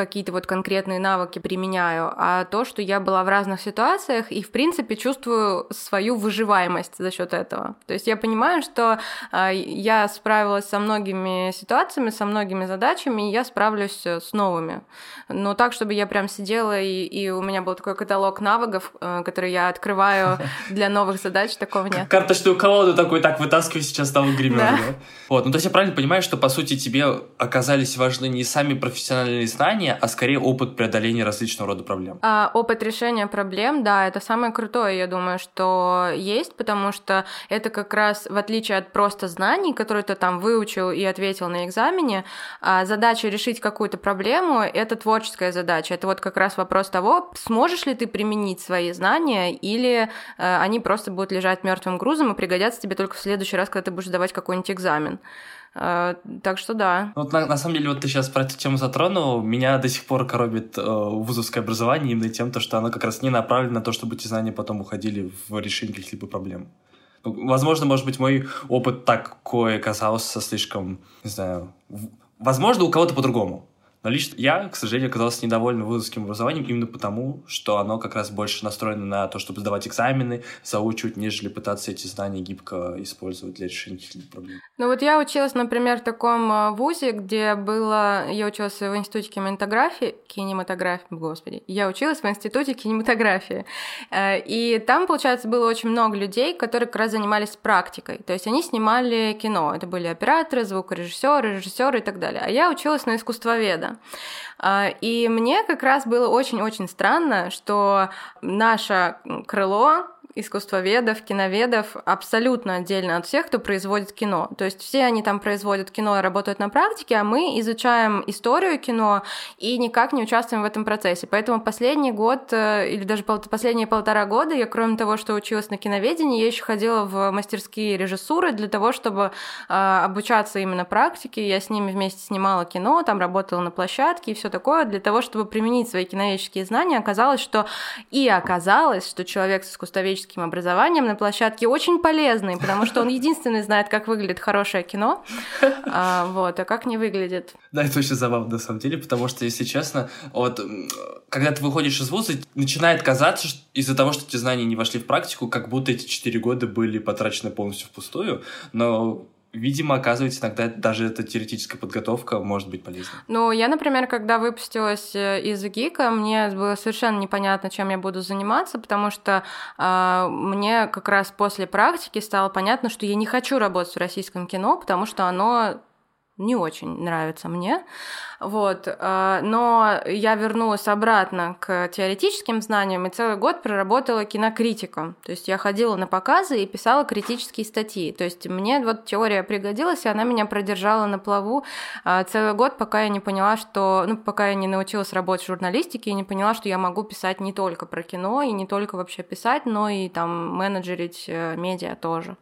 какие-то вот конкретные навыки применяю, а то, что я была в разных ситуациях и, в принципе, чувствую свою выживаемость за счет этого. То есть я понимаю, что э, я справилась со многими ситуациями, со многими задачами, и я справлюсь э, с новыми. Но так, чтобы я прям сидела, и, и у меня был такой каталог навыков, э, который я открываю для новых задач, такого нет. Карточную колоду такой, так, вытаскиваю сейчас того гримера. Вот, ну то есть я правильно понимаю, что, по сути, тебе оказались важны не сами профессиональные знания, знания, а скорее опыт преодоления различного рода проблем. А, опыт решения проблем, да, это самое крутое, я думаю, что есть, потому что это как раз, в отличие от просто знаний, которые ты там выучил и ответил на экзамене, а, задача решить какую-то проблему — это творческая задача. Это вот как раз вопрос того, сможешь ли ты применить свои знания, или а, они просто будут лежать мертвым грузом и пригодятся тебе только в следующий раз, когда ты будешь сдавать какой-нибудь экзамен. Э, так что да. Вот на, на самом деле, вот ты сейчас про эту тему затронул. Меня до сих пор коробит э, вузовское образование именно тем, то, что оно как раз не направлено на то, чтобы эти знания потом уходили в решение каких-либо проблем. Ну, возможно, может быть, мой опыт такой оказался слишком, не знаю... Возможно, у кого-то по-другому. Но лично я, к сожалению, оказался недоволен вузовским образованием именно потому, что оно как раз больше настроено на то, чтобы сдавать экзамены, заучивать, нежели пытаться эти знания гибко использовать для решения каких-либо проблем. Ну вот я училась, например, в таком э, вузе, где было... Я училась в институте кинематографии... Кинематографии, господи. Я училась в институте кинематографии. Э, и там, получается, было очень много людей, которые как раз занимались практикой. То есть они снимали кино. Это были операторы, звукорежиссеры, режиссеры и так далее. А я училась на искусствоведа. А, и мне как раз было очень-очень странно, что наше крыло искусствоведов, киноведов абсолютно отдельно от всех, кто производит кино. То есть все они там производят кино и работают на практике, а мы изучаем историю кино и никак не участвуем в этом процессе. Поэтому последний год э, или даже последние полтора года я, кроме того, что училась на киноведении, я еще ходила в мастерские режиссуры для того, чтобы э, обучаться именно практике. Я с ними вместе снимала кино, там работала на площадке и все такое, для того, чтобы применить свои киноведческие знания. Оказалось, что и оказалось, что человек с искусствоведческим педагогическим образованием на площадке очень полезный, потому что он единственный знает, как выглядит хорошее кино, а, вот, а как не выглядит. Да, это очень забавно на самом деле, потому что, если честно, вот когда ты выходишь из вуза, начинает казаться, что из-за того, что эти знания не вошли в практику, как будто эти четыре года были потрачены полностью впустую, но видимо, оказывается, иногда даже эта теоретическая подготовка может быть полезна. Ну, я, например, когда выпустилась э, из ГИКа, мне было совершенно непонятно, чем я буду заниматься, потому что э, мне как раз после практики стало понятно, что я не хочу работать в российском кино, потому что оно не очень нравится мне. Вот. Э, но я вернулась обратно к теоретическим знаниям и целый год проработала кинокритиком. То есть я ходила на показы и писала критические статьи. То есть мне вот теория пригодилась, и она меня продержала на плаву э, целый год, пока я не поняла, что... Ну, пока я не научилась работать в журналистике и не поняла, что я могу писать не только про кино и не только вообще писать, но и там менеджерить э, медиа тоже.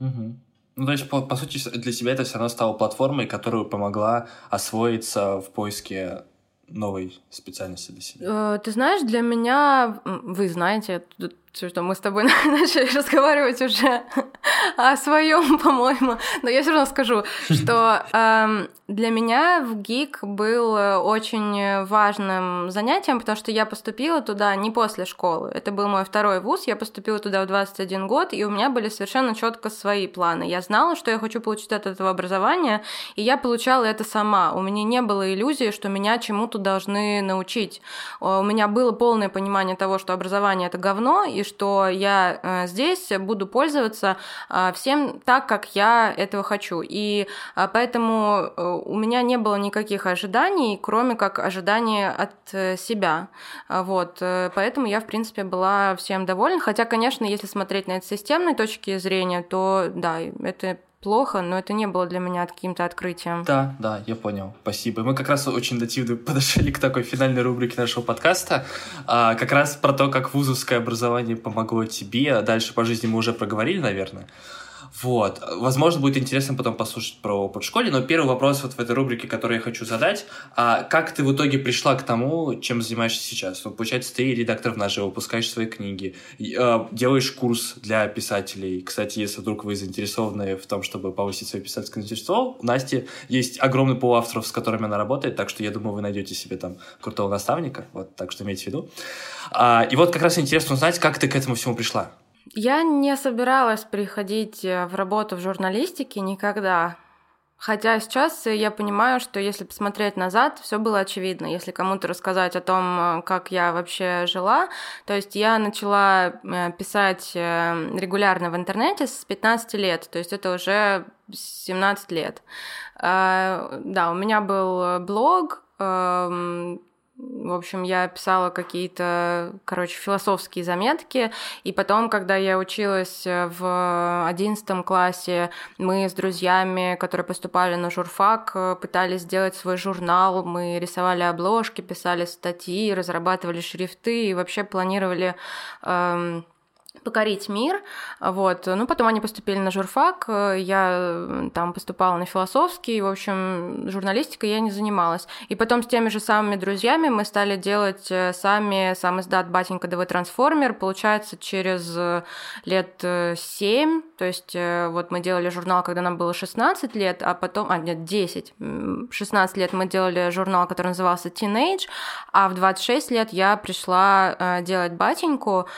Угу. Ну, то есть, по, по сути, для себя это все равно стало платформой, которая помогла освоиться в поиске новой специальности для себя? Э, ты знаешь, для меня, вы знаете, что мы с тобой начали разговаривать уже о своем, по-моему. Но я все равно скажу, что э, для меня в ГИК был очень важным занятием, потому что я поступила туда не после школы. Это был мой второй вуз. Я поступила туда в 21 год, и у меня были совершенно четко свои планы. Я знала, что я хочу получить от этого образования, и я получала это сама. У меня не было иллюзии, что меня чему-то должны научить. У меня было полное понимание того, что образование это говно, и что я э, здесь буду пользоваться э, всем так, как я этого хочу. И э, поэтому у меня не было никаких ожиданий, кроме как ожидания от себя. Вот. Поэтому я, в принципе, была всем довольна. Хотя, конечно, если смотреть на это с системной точки зрения, то да, это плохо, но это не было для меня каким-то открытием. Да, да, я понял. Спасибо. Мы как раз очень нативно подошли к такой финальной рубрике нашего подкаста. А, как раз про то, как вузовское образование помогло тебе. Дальше по жизни мы уже проговорили, наверное. Вот. Возможно, будет интересно потом послушать про опыт в школе, но первый вопрос вот в этой рубрике, который я хочу задать. А как ты в итоге пришла к тому, чем занимаешься сейчас? Ну, получается, ты редактор в наше, выпускаешь свои книги, э, делаешь курс для писателей. Кстати, если вдруг вы заинтересованы в том, чтобы повысить свое писательское мастерство, у Насти есть огромный пул авторов, с которыми она работает, так что я думаю, вы найдете себе там крутого наставника, вот, так что имейте в виду. А, и вот как раз интересно узнать, как ты к этому всему пришла. Я не собиралась приходить э, в работу в журналистике никогда. Хотя сейчас я понимаю, что если посмотреть назад, все было очевидно. Если кому-то рассказать о том, э, как я вообще жила, то есть я начала э, писать регулярно в интернете с 15 лет, то есть это уже 17 лет. Да, у меня был блог, эм, в общем, я писала какие-то, короче, философские заметки, и потом, когда я училась в одиннадцатом классе, мы с друзьями, которые поступали на журфак, пытались сделать свой журнал, мы рисовали обложки, писали статьи, разрабатывали шрифты и вообще планировали эм, покорить мир. Вот. Ну, потом они поступили на журфак, я там поступала на философский, в общем, журналистикой я не занималась. И потом с теми же самыми друзьями мы стали делать э, сами сам издат «Батенька ДВ Трансформер», получается, через лет э, семь, то есть э, вот мы делали журнал, когда нам было 16 лет, а потом, а нет, 10, 16 лет мы делали журнал, который назывался Teenage, а в 26 лет я пришла делать «Батеньку»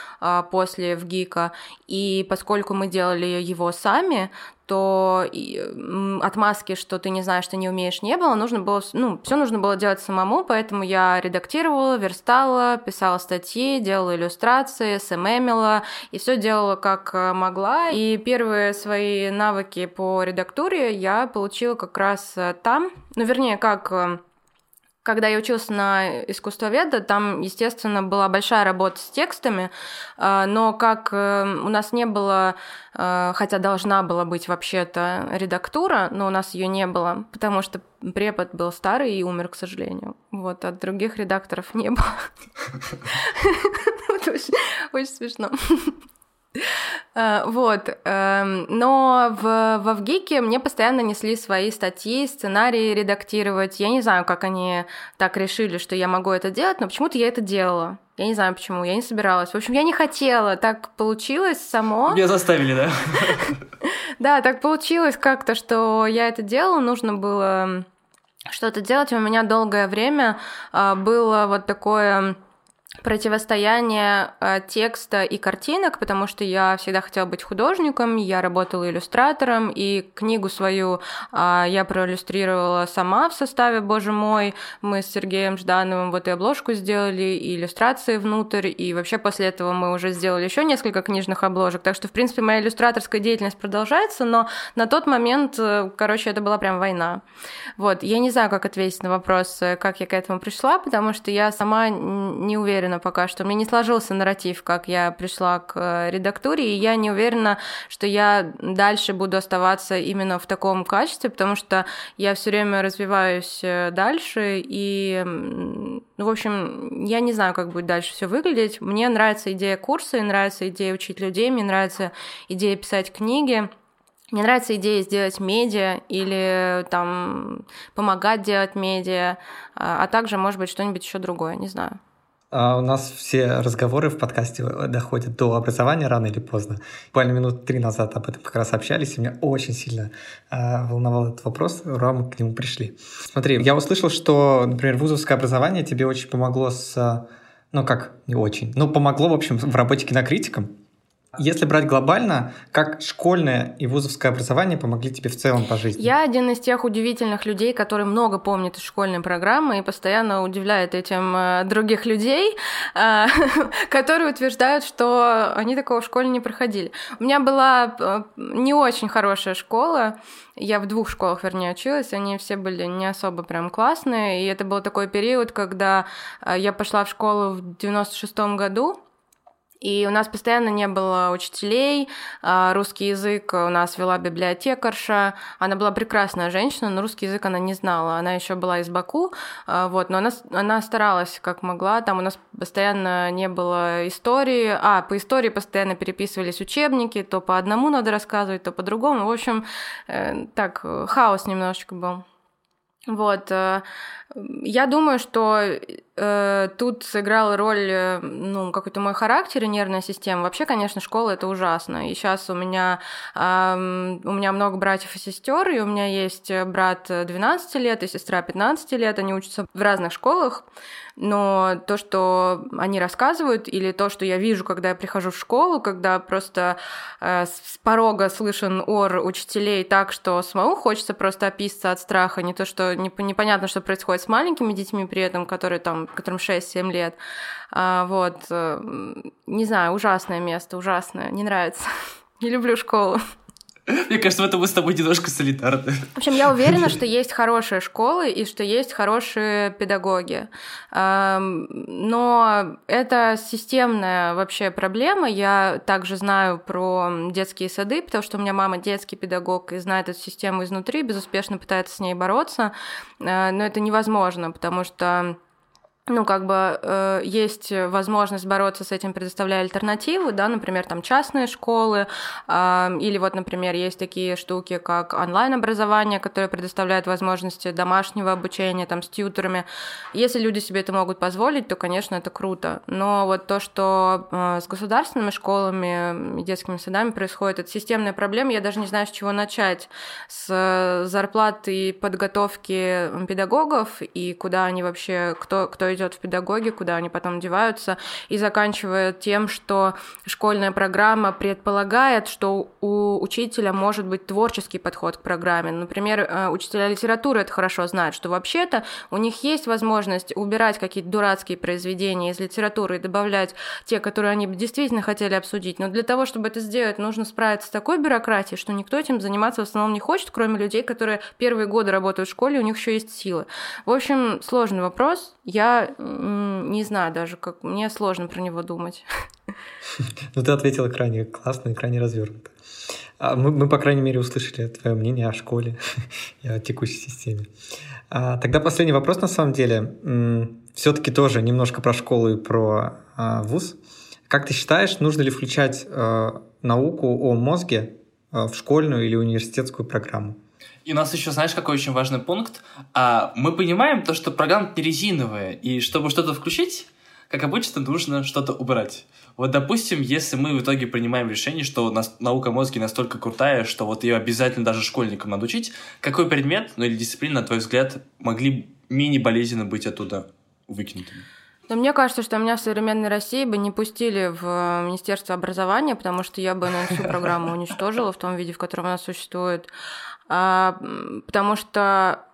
после в гика. И поскольку мы делали его сами, то отмазки, что ты не знаешь, что не умеешь, не было. Нужно было, ну, все нужно было делать самому, поэтому я редактировала, верстала, писала статьи, делала иллюстрации, СММила, и все делала как э, могла. И первые свои навыки по редактуре я получила как раз э, там, ну, вернее, как э, когда я училась на искусствоведа, там, естественно, была большая работа с текстами, а, но как э, у нас не было, э, хотя должна была быть вообще-то редактура, но у нас ее не было, потому что препод был старый и умер, к сожалению. Вот, от других редакторов не было. Очень смешно. Э, вот. Эм, но в, в Авгике мне постоянно несли свои статьи, сценарии редактировать. Я не знаю, как они так решили, что я могу это делать, но почему-то я это делала. Я не знаю почему, я не собиралась. В общем, я не хотела, так получилось само. Меня заставили, да? Да, так получилось как-то, что я это делала, нужно было что-то делать. У меня долгое время а, было вот такое противостояние э, текста и картинок, потому что я всегда хотела быть художником, я работала иллюстратором, и книгу свою э, я проиллюстрировала сама в составе «Боже мой». Мы с Сергеем Ждановым вот и обложку сделали, и иллюстрации внутрь, и вообще после этого мы уже сделали еще несколько книжных обложек, так что, в принципе, моя иллюстраторская деятельность продолжается, но на тот момент, э, короче, это была прям война. Вот, я не знаю, как ответить на вопрос, э, как я к этому пришла, потому что я сама не уверена, уверена пока, что мне не сложился нарратив, как я пришла к э, редактуре, и я не уверена, что я дальше буду оставаться именно в таком качестве, потому что я все время развиваюсь э, дальше, и, ну, в общем, я не знаю, как будет дальше все выглядеть. Мне нравится идея курса, мне нравится идея учить людей, мне нравится идея писать книги. Мне нравится идея сделать медиа или там помогать делать медиа, а, а также, может быть, что-нибудь еще другое, не знаю. А у нас все разговоры в подкасте доходят до образования рано или поздно. Буквально минут три назад об этом как раз общались, и меня очень сильно э, волновал этот вопрос, ура, мы к нему пришли. Смотри, я услышал, что, например, вузовское образование тебе очень помогло с... Ну как, не очень. Ну, помогло, в общем, в работе кинокритиком. Если брать глобально, как школьное и вузовское образование помогли тебе в целом по жизни? Я один из тех удивительных людей, которые много помнят из школьной программы и постоянно удивляет этим э, других людей, э, которые утверждают, что они такого в школе не проходили. У меня была э, не очень хорошая школа, я в двух школах, вернее, училась, они все были не особо прям классные, и это был такой период, когда я пошла в школу в 96 году, и у нас постоянно не было учителей, а, русский язык у нас вела библиотекарша, она была прекрасная женщина, но русский язык она не знала, она еще была из Баку, а, вот, но она, она старалась как могла, там у нас постоянно не было истории, а, по истории постоянно переписывались учебники, то по одному надо рассказывать, то по другому, в общем, э, так, хаос немножечко был. Вот. Э, я думаю, что э, тут сыграл роль э, ну, какой-то мой характер и нервная система. Вообще, конечно, школа это ужасно. И сейчас у меня, э, у меня много братьев и сестер, и у меня есть брат 12 лет и сестра 15 лет. Они учатся в разных школах но то, что они рассказывают, или то, что я вижу, когда я прихожу в школу, когда просто э, с порога слышен ор учителей так, что самому хочется просто описаться от страха, не то, что не, непонятно, что происходит с маленькими детьми при этом, которые там, которым 6-7 лет. А, вот, э, не знаю, ужасное место, ужасное, не нравится. Не люблю школу. Мне кажется, в этом мы с тобой немножко солидарны. В общем, я уверена, что есть хорошие школы и что есть хорошие педагоги. Но это системная вообще проблема. Я также знаю про детские сады, потому что у меня мама детский педагог и знает эту систему изнутри, безуспешно пытается с ней бороться. Э, но это невозможно, потому что ну, как бы э, есть возможность бороться с этим, предоставляя альтернативу, да, например, там частные школы, э, или вот, например, есть такие штуки, как онлайн-образование, которое предоставляет возможности домашнего обучения, там, с тьютерами. Если люди себе это могут позволить, то, конечно, это круто. Но вот то, что э, с государственными школами и детскими садами происходит, это системная проблема, я даже не знаю, с чего начать. С зарплаты подготовки педагогов и куда они вообще, кто, кто идет в педагоги, куда они потом деваются, и заканчивая тем, что школьная программа предполагает, что у учителя может быть творческий подход к программе. Например, э, учителя литературы это хорошо знают, что вообще-то у них есть возможность убирать какие-то дурацкие произведения из литературы и добавлять те, которые они действительно хотели обсудить. Но для того, чтобы это сделать, нужно справиться с такой бюрократией, что никто этим заниматься в основном не хочет, кроме людей, которые первые годы работают в школе, у них еще есть силы. В общем, сложный вопрос. Я не знаю даже, как мне сложно про него думать. Ну, ты ответила крайне классно и крайне развернуто. А мы, мы, по крайней мере, услышали твое мнение о школе и о текущей системе. А, тогда последний вопрос, на самом деле. Все-таки тоже немножко про школу и про а, вуз. Как ты считаешь, нужно ли включать а, науку о мозге а, в школьную или университетскую программу? И у нас еще, знаешь, какой очень важный пункт? А, мы понимаем то, что программа резиновая, и чтобы что-то включить, как обычно, нужно что-то убрать. Вот, допустим, если мы в итоге принимаем решение, что нас, наука мозги настолько крутая, что вот ее обязательно даже школьникам надо учить, какой предмет, ну или дисциплина, на твой взгляд, могли менее болезненно быть оттуда выкинутыми? Но мне кажется, что меня в современной России бы не пустили в Министерство образования, потому что я бы наверное, всю программу уничтожила в том виде, в котором она существует. А, потому что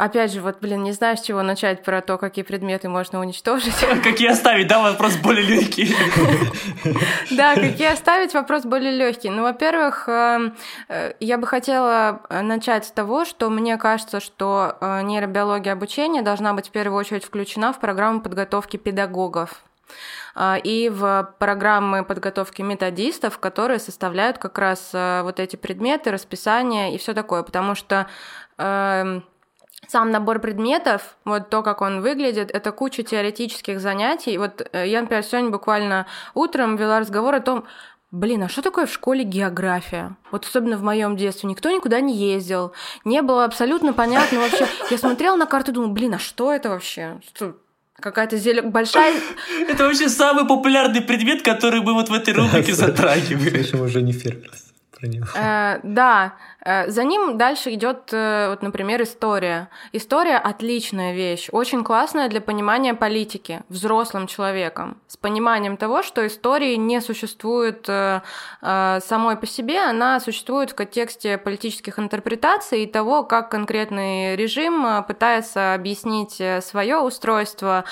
Опять же, вот, блин, не знаю, с чего начать про то, какие предметы можно уничтожить. Какие оставить, да, вопрос более легкий. Да, какие оставить, вопрос более легкий. Ну, во-первых, эм, э, я бы хотела начать с того, что мне кажется, что э, нейробиология обучения должна быть в первую очередь включена в программу подготовки педагогов э, и в программы подготовки методистов, которые составляют как раз вот эти предметы, расписание и все такое, потому что эм, сам набор предметов, вот то, как он выглядит, это куча теоретических занятий. Вот э, я, например, сегодня буквально утром вела разговор о том, Блин, а что такое в школе география? Вот особенно в моем детстве. Никто никуда не ездил. Не было абсолютно понятно вообще. Я смотрела на карту и думала, блин, а что это вообще? Что, какая-то зелень большая... Это вообще самый популярный предмет, который мы вот в этой рубрике затрагивали. Почему уже не фермерс? про него. Э, да, за ним дальше идет, э, вот, например, история. История отличная вещь, очень классная для понимания политики взрослым человеком, с пониманием того, что истории не существует самой по себе, она существует в контексте политических интерпретаций и того, как конкретный режим пытается объяснить свое устройство,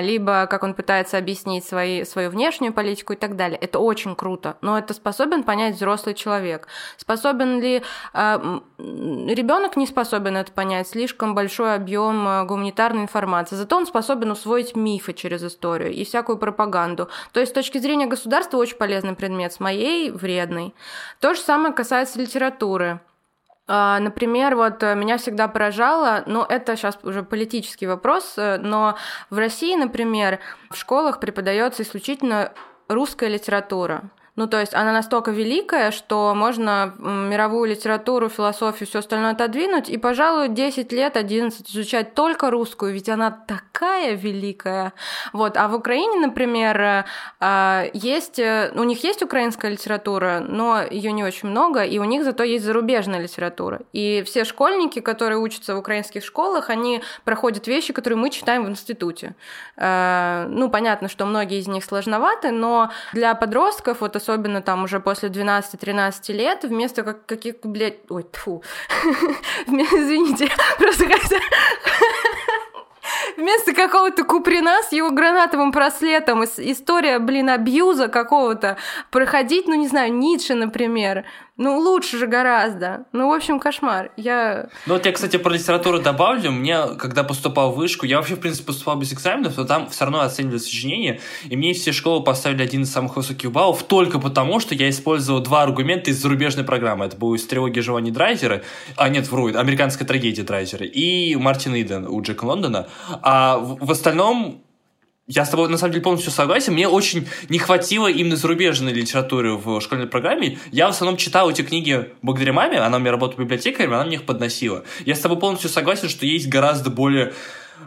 либо как он пытается объяснить свои, свою внешнюю политику и так далее. Это очень круто, но это способен понять взрослый человек. Способен ли э, ребенок не способен это понять, слишком большой объем а, гуманитарной информации. Зато он способен усвоить мифы через историю и всякую пропаганду. То есть с точки зрения государства очень полезный предмет, с моей вредный. То же самое касается литературы. А, например, вот э, меня всегда поражало, но это сейчас уже политический вопрос, э, но в России, например, в школах преподается исключительно русская литература. Ну, то есть она настолько великая, что можно мировую литературу, философию, все остальное отодвинуть, и, пожалуй, 10 лет, 11 изучать только русскую, ведь она такая великая. Вот. А в Украине, например, э, а, есть, э, у них есть украинская литература, но ее не очень много, и у них зато есть зарубежная литература. И все школьники, которые учатся в украинских школах, они проходят вещи, которые мы читаем в институте. Э, ну, понятно, что многие из них сложноваты, но для подростков, вот особенно там уже после 12-13 лет, вместо как каких, блядь, ой, тфу, извините, просто как-то вместо какого-то Куприна с его гранатовым браслетом, история, блин, абьюза какого-то, проходить, ну, не знаю, Ницше, например, ну, лучше же гораздо. Ну, в общем, кошмар. Я... Ну, вот я, кстати, про литературу добавлю. Мне, когда поступал в вышку, я вообще, в принципе, поступал без экзаменов, но там все равно оценивали сочинение, и мне все школы поставили один из самых высоких баллов только потому, что я использовал два аргумента из зарубежной программы. Это был из «Тревоги Живани Драйзера», а нет, вру, «Американская трагедия Драйзера», и Мартин Иден у Джека Лондона. А в остальном я с тобой, на самом деле, полностью согласен. Мне очень не хватило именно зарубежной литературы в школьной программе. Я в основном читал эти книги благодаря маме. Она у меня работала библиотекарем, она мне их подносила. Я с тобой полностью согласен, что есть гораздо более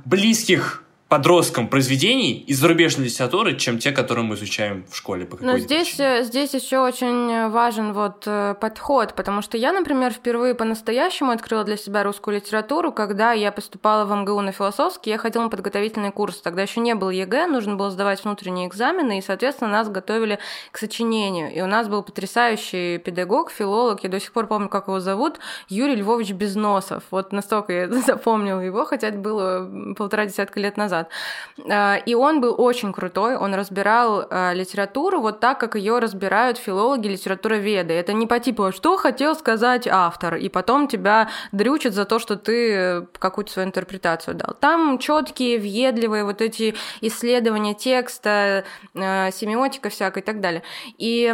близких подросткам произведений из зарубежной литературы, чем те, которые мы изучаем в школе. По Но здесь, э, здесь еще очень важен вот э, подход, потому что я, например, впервые по-настоящему открыла для себя русскую литературу, когда я поступала в МГУ на философский, я ходила на подготовительный курс. Тогда еще не было ЕГЭ, нужно было сдавать внутренние экзамены, и, соответственно, нас готовили к сочинению. И у нас был потрясающий педагог, филолог, я до сих пор помню, как его зовут, Юрий Львович Безносов. Вот настолько я запомнила его, хотя это было полтора десятка лет назад назад. А, и он был очень крутой, он разбирал а, литературу вот так, как ее разбирают филологи литературоведы. Это не по типу, что хотел сказать автор, и потом тебя дрючат за то, что ты какую-то свою интерпретацию дал. Там четкие, въедливые вот эти исследования текста, а, семиотика всякая и так далее. И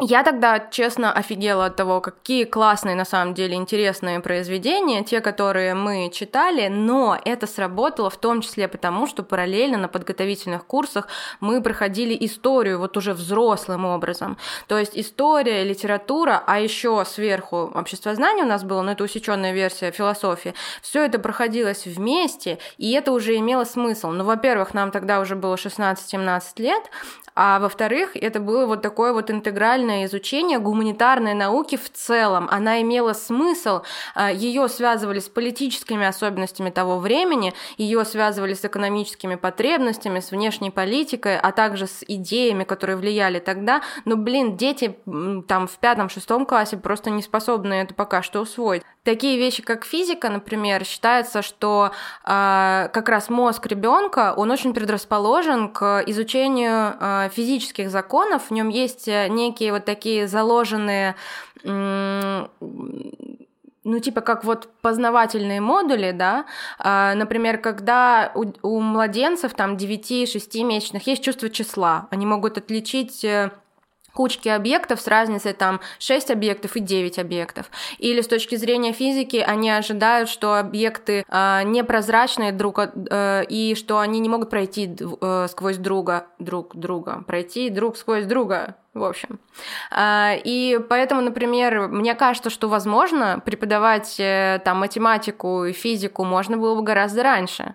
я тогда, честно, офигела от того, какие классные, на самом деле, интересные произведения, те, которые мы читали, но это сработало в том числе потому, что параллельно на подготовительных курсах мы проходили историю вот уже взрослым образом. То есть история, литература, а еще сверху обществознание у нас было, но это усеченная версия философии. Все это проходилось вместе, и это уже имело смысл. Ну, во-первых, нам тогда уже было 16-17 лет, а во-вторых, это было вот такое вот интегральное школьное изучение гуманитарной науки в целом. Она имела смысл, а, ее связывали с политическими особенностями того времени, ее связывали с экономическими потребностями, с внешней политикой, а также с идеями, которые влияли тогда. Но, блин, дети там в пятом-шестом классе просто не способны это пока что усвоить. Такие вещи, как физика, например, считается, что э, как раз мозг ребенка, он очень предрасположен к изучению э, физических законов. В нем есть э, некие вот такие заложенные ну, типа как вот познавательные модули, да, а, например, когда у, у младенцев там 9-6 месячных есть чувство числа, они могут отличить э, кучки объектов с разницей там 6 объектов и 9 объектов. Или с точки зрения физики они ожидают, что объекты э, непрозрачные друг э, и что они не могут пройти э, сквозь друга друг друга, пройти друг сквозь друга, в общем. А, и поэтому, например, мне кажется, что возможно преподавать э, там математику и физику можно было бы гораздо раньше.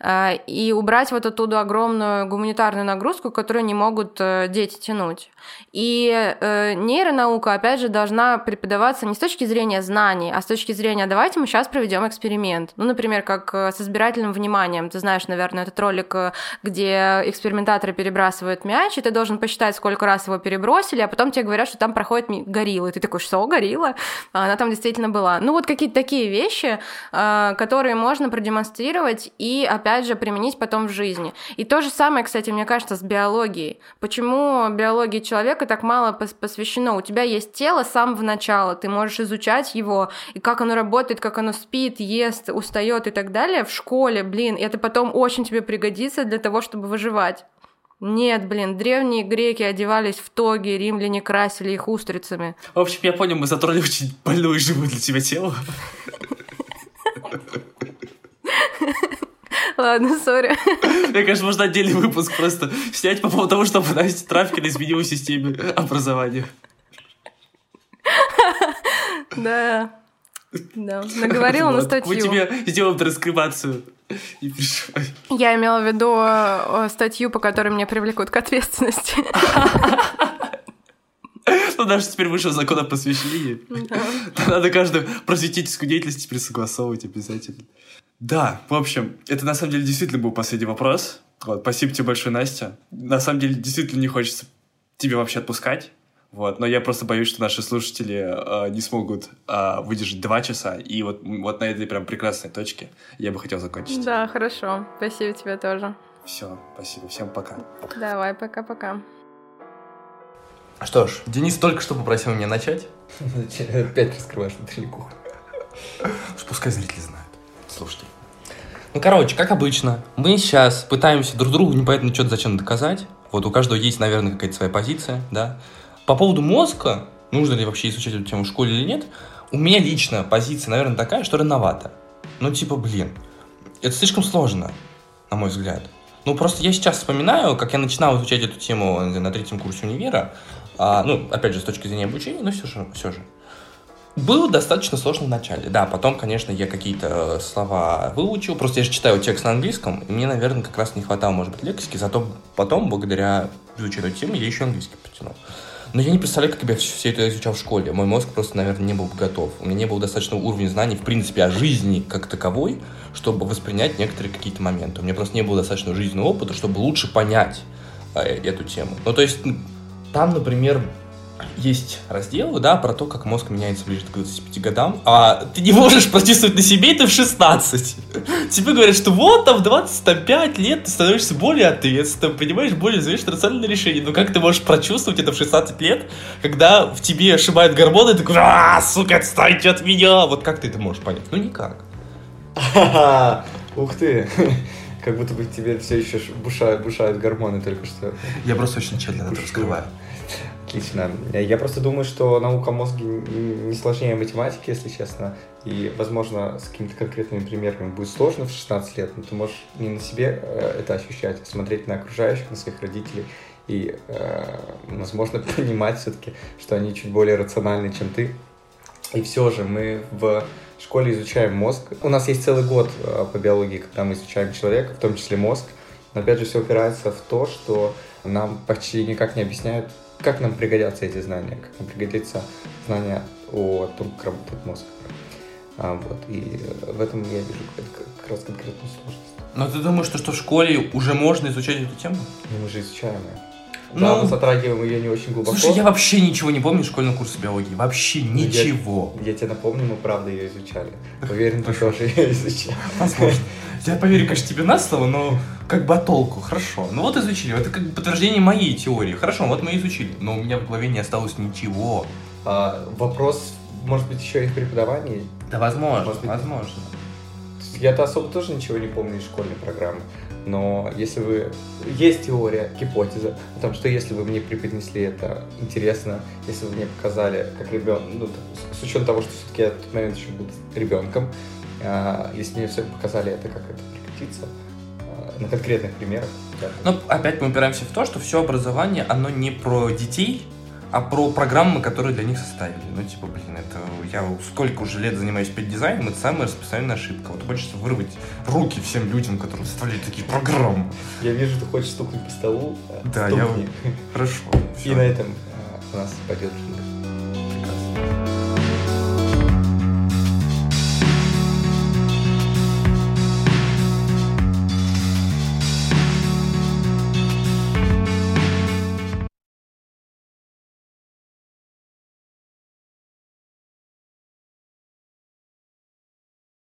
Э, и убрать вот оттуда огромную гуманитарную нагрузку, которую не могут э, дети тянуть. И э, нейронаука, опять же, должна преподаваться не с точки зрения знаний, а с точки зрения «давайте мы сейчас проведем эксперимент». Ну, например, как с избирательным вниманием. Ты знаешь, наверное, этот ролик, где экспериментаторы перебрасывают мяч, и ты должен посчитать, сколько раз его перебросили, а потом тебе говорят, что там проходит горилла. И ты такой, что, горилла? А она там действительно была. Ну, вот какие-то такие вещи, которые можно продемонстрировать и, опять же, применить потом в жизни. И то же самое, кстати, мне кажется, с биологией. Почему биологии человека так мало посвящено? У тебя есть тело с самого начала, ты можешь изучать его, и как оно работает, как оно спит, ест, устает и так далее в школе, блин, и это потом очень тебе пригодится для того, чтобы выживать. Нет, блин, древние греки одевались в тоги, римляне красили их устрицами. В общем, я понял, мы затронули очень больную и живую для тебя тему. Ладно, сори. Мне кажется, можно отдельный выпуск просто снять по поводу того, чтобы Настя трафикали изменила в системе образования. Да. Да, наговорила на статью. Мы тебе сделаем транскрибацию. Не переживай. Я имела в виду э, статью, по которой меня привлекут к ответственности. Ну, даже теперь вышел закон о посвящении. Надо каждую просветительскую деятельность теперь согласовывать обязательно. Да, в общем, это на самом деле действительно был последний вопрос. Вот, спасибо тебе большое, Настя. На самом деле, действительно не хочется тебе вообще отпускать. Вот, но я просто боюсь, что наши слушатели э, не смогут э, выдержать два часа. И вот, вот на этой прям прекрасной точке я бы хотел закончить. Да, хорошо. Спасибо тебе тоже. Все, спасибо. Всем пока. Давай, пока-пока. Что ж, Денис только что попросил меня начать. Опять раскрываешь внутреннюю кухню. Пускай зрители знают слушайте. Ну, короче, как обычно, мы сейчас пытаемся друг другу непонятно что-то зачем доказать. Вот у каждого есть, наверное, какая-то своя позиция, да. По поводу мозга, нужно ли вообще изучать эту тему в школе или нет, у меня лично позиция, наверное, такая, что рановато. Ну, типа, блин, это слишком сложно, на мой взгляд. Ну, просто я сейчас вспоминаю, как я начинал изучать эту тему на третьем курсе универа, а, ну, опять же, с точки зрения обучения, но все же, все же. Было достаточно сложно в начале, да, потом, конечно, я какие-то э, слова выучил, просто я же читаю текст на английском, и мне, наверное, как раз не хватало, может быть, лексики, зато потом, благодаря изучению темы, я еще английский потянул. Но я не представляю, как я все это изучал в школе. Мой мозг просто, наверное, не был готов. У меня не было достаточного уровня знаний, в принципе, о жизни как таковой, чтобы воспринять некоторые какие-то моменты. У меня просто не было достаточно жизненного опыта, чтобы лучше понять э, эту тему. Ну, то есть, там, например, есть разделы, да, про то, как мозг меняется ближе к 25 годам, а ты не можешь почувствовать на себе это в 16. Тебе говорят, что вот там в 25 лет ты становишься более ответственным, принимаешь более взвешенные рациональные решения. Но как ты можешь прочувствовать это в 16 лет, когда в тебе ошибают гормоны, и ты такой, а, сука, отстаньте от меня. Вот как ты это можешь понять? Ну, никак. Ух ты. Как будто бы тебе все еще бушают, бушают гормоны только что. Я просто очень тщательно это раскрываю. Отлично. Я просто думаю, что наука мозга не сложнее математики, если честно. И, возможно, с какими-то конкретными примерами будет сложно в 16 лет, но ты можешь не на себе э, это ощущать, а смотреть на окружающих, на своих родителей и, э, возможно, понимать все-таки, что они чуть более рациональны, чем ты. И все же мы в школе изучаем мозг. У нас есть целый год э, по биологии, когда мы изучаем человека, в том числе мозг. Но опять же все упирается в то, что нам почти никак не объясняют как нам пригодятся эти знания, как нам пригодится знание о том, как работает мозг. А, вот, и в этом я вижу как раз конкретную сложность. Но ты думаешь, что, что в школе уже можно изучать эту тему? Ну, мы же изучаем ее. Ну, да, мы затрагиваем ее не очень глубоко. Слушай, я вообще ничего не помню школьного курса биологии. Вообще Ну, ничего. Я, я тебе напомню, мы правда ее изучали. Уверен, ты тоже ее изучал. Возможно. Я поверю, конечно, тебе на слово, но как бы о толку. Хорошо. Ну вот изучили. Это как бы подтверждение моей теории. Хорошо, вот мы изучили. Но у меня в голове не осталось ничего. А, вопрос, может быть, еще и в преподавании? Да, возможно, Может быть. возможно. Я-то особо тоже ничего не помню из школьной программы. Но если вы... Есть теория, гипотеза о том, что если вы мне преподнесли это интересно, если вы мне показали, как ребенок, ну, с учетом того, что все-таки я в тот момент еще был ребенком, а, если мне все показали это, как это прекратится, а, на конкретных примерах. Но опять мы упираемся в то, что все образование, оно не про детей, а про программы, которые для них составили. Ну, типа, блин, это я сколько уже лет занимаюсь дизайном, это самая распространенная ошибка. Вот хочется вырвать руки всем людям, которые составляют такие программы. Я вижу, ты хочешь стукнуть по столу. а, Да, я- стукни. Хорошо. И всё. на этом а, у нас пойдет. Прекрасно.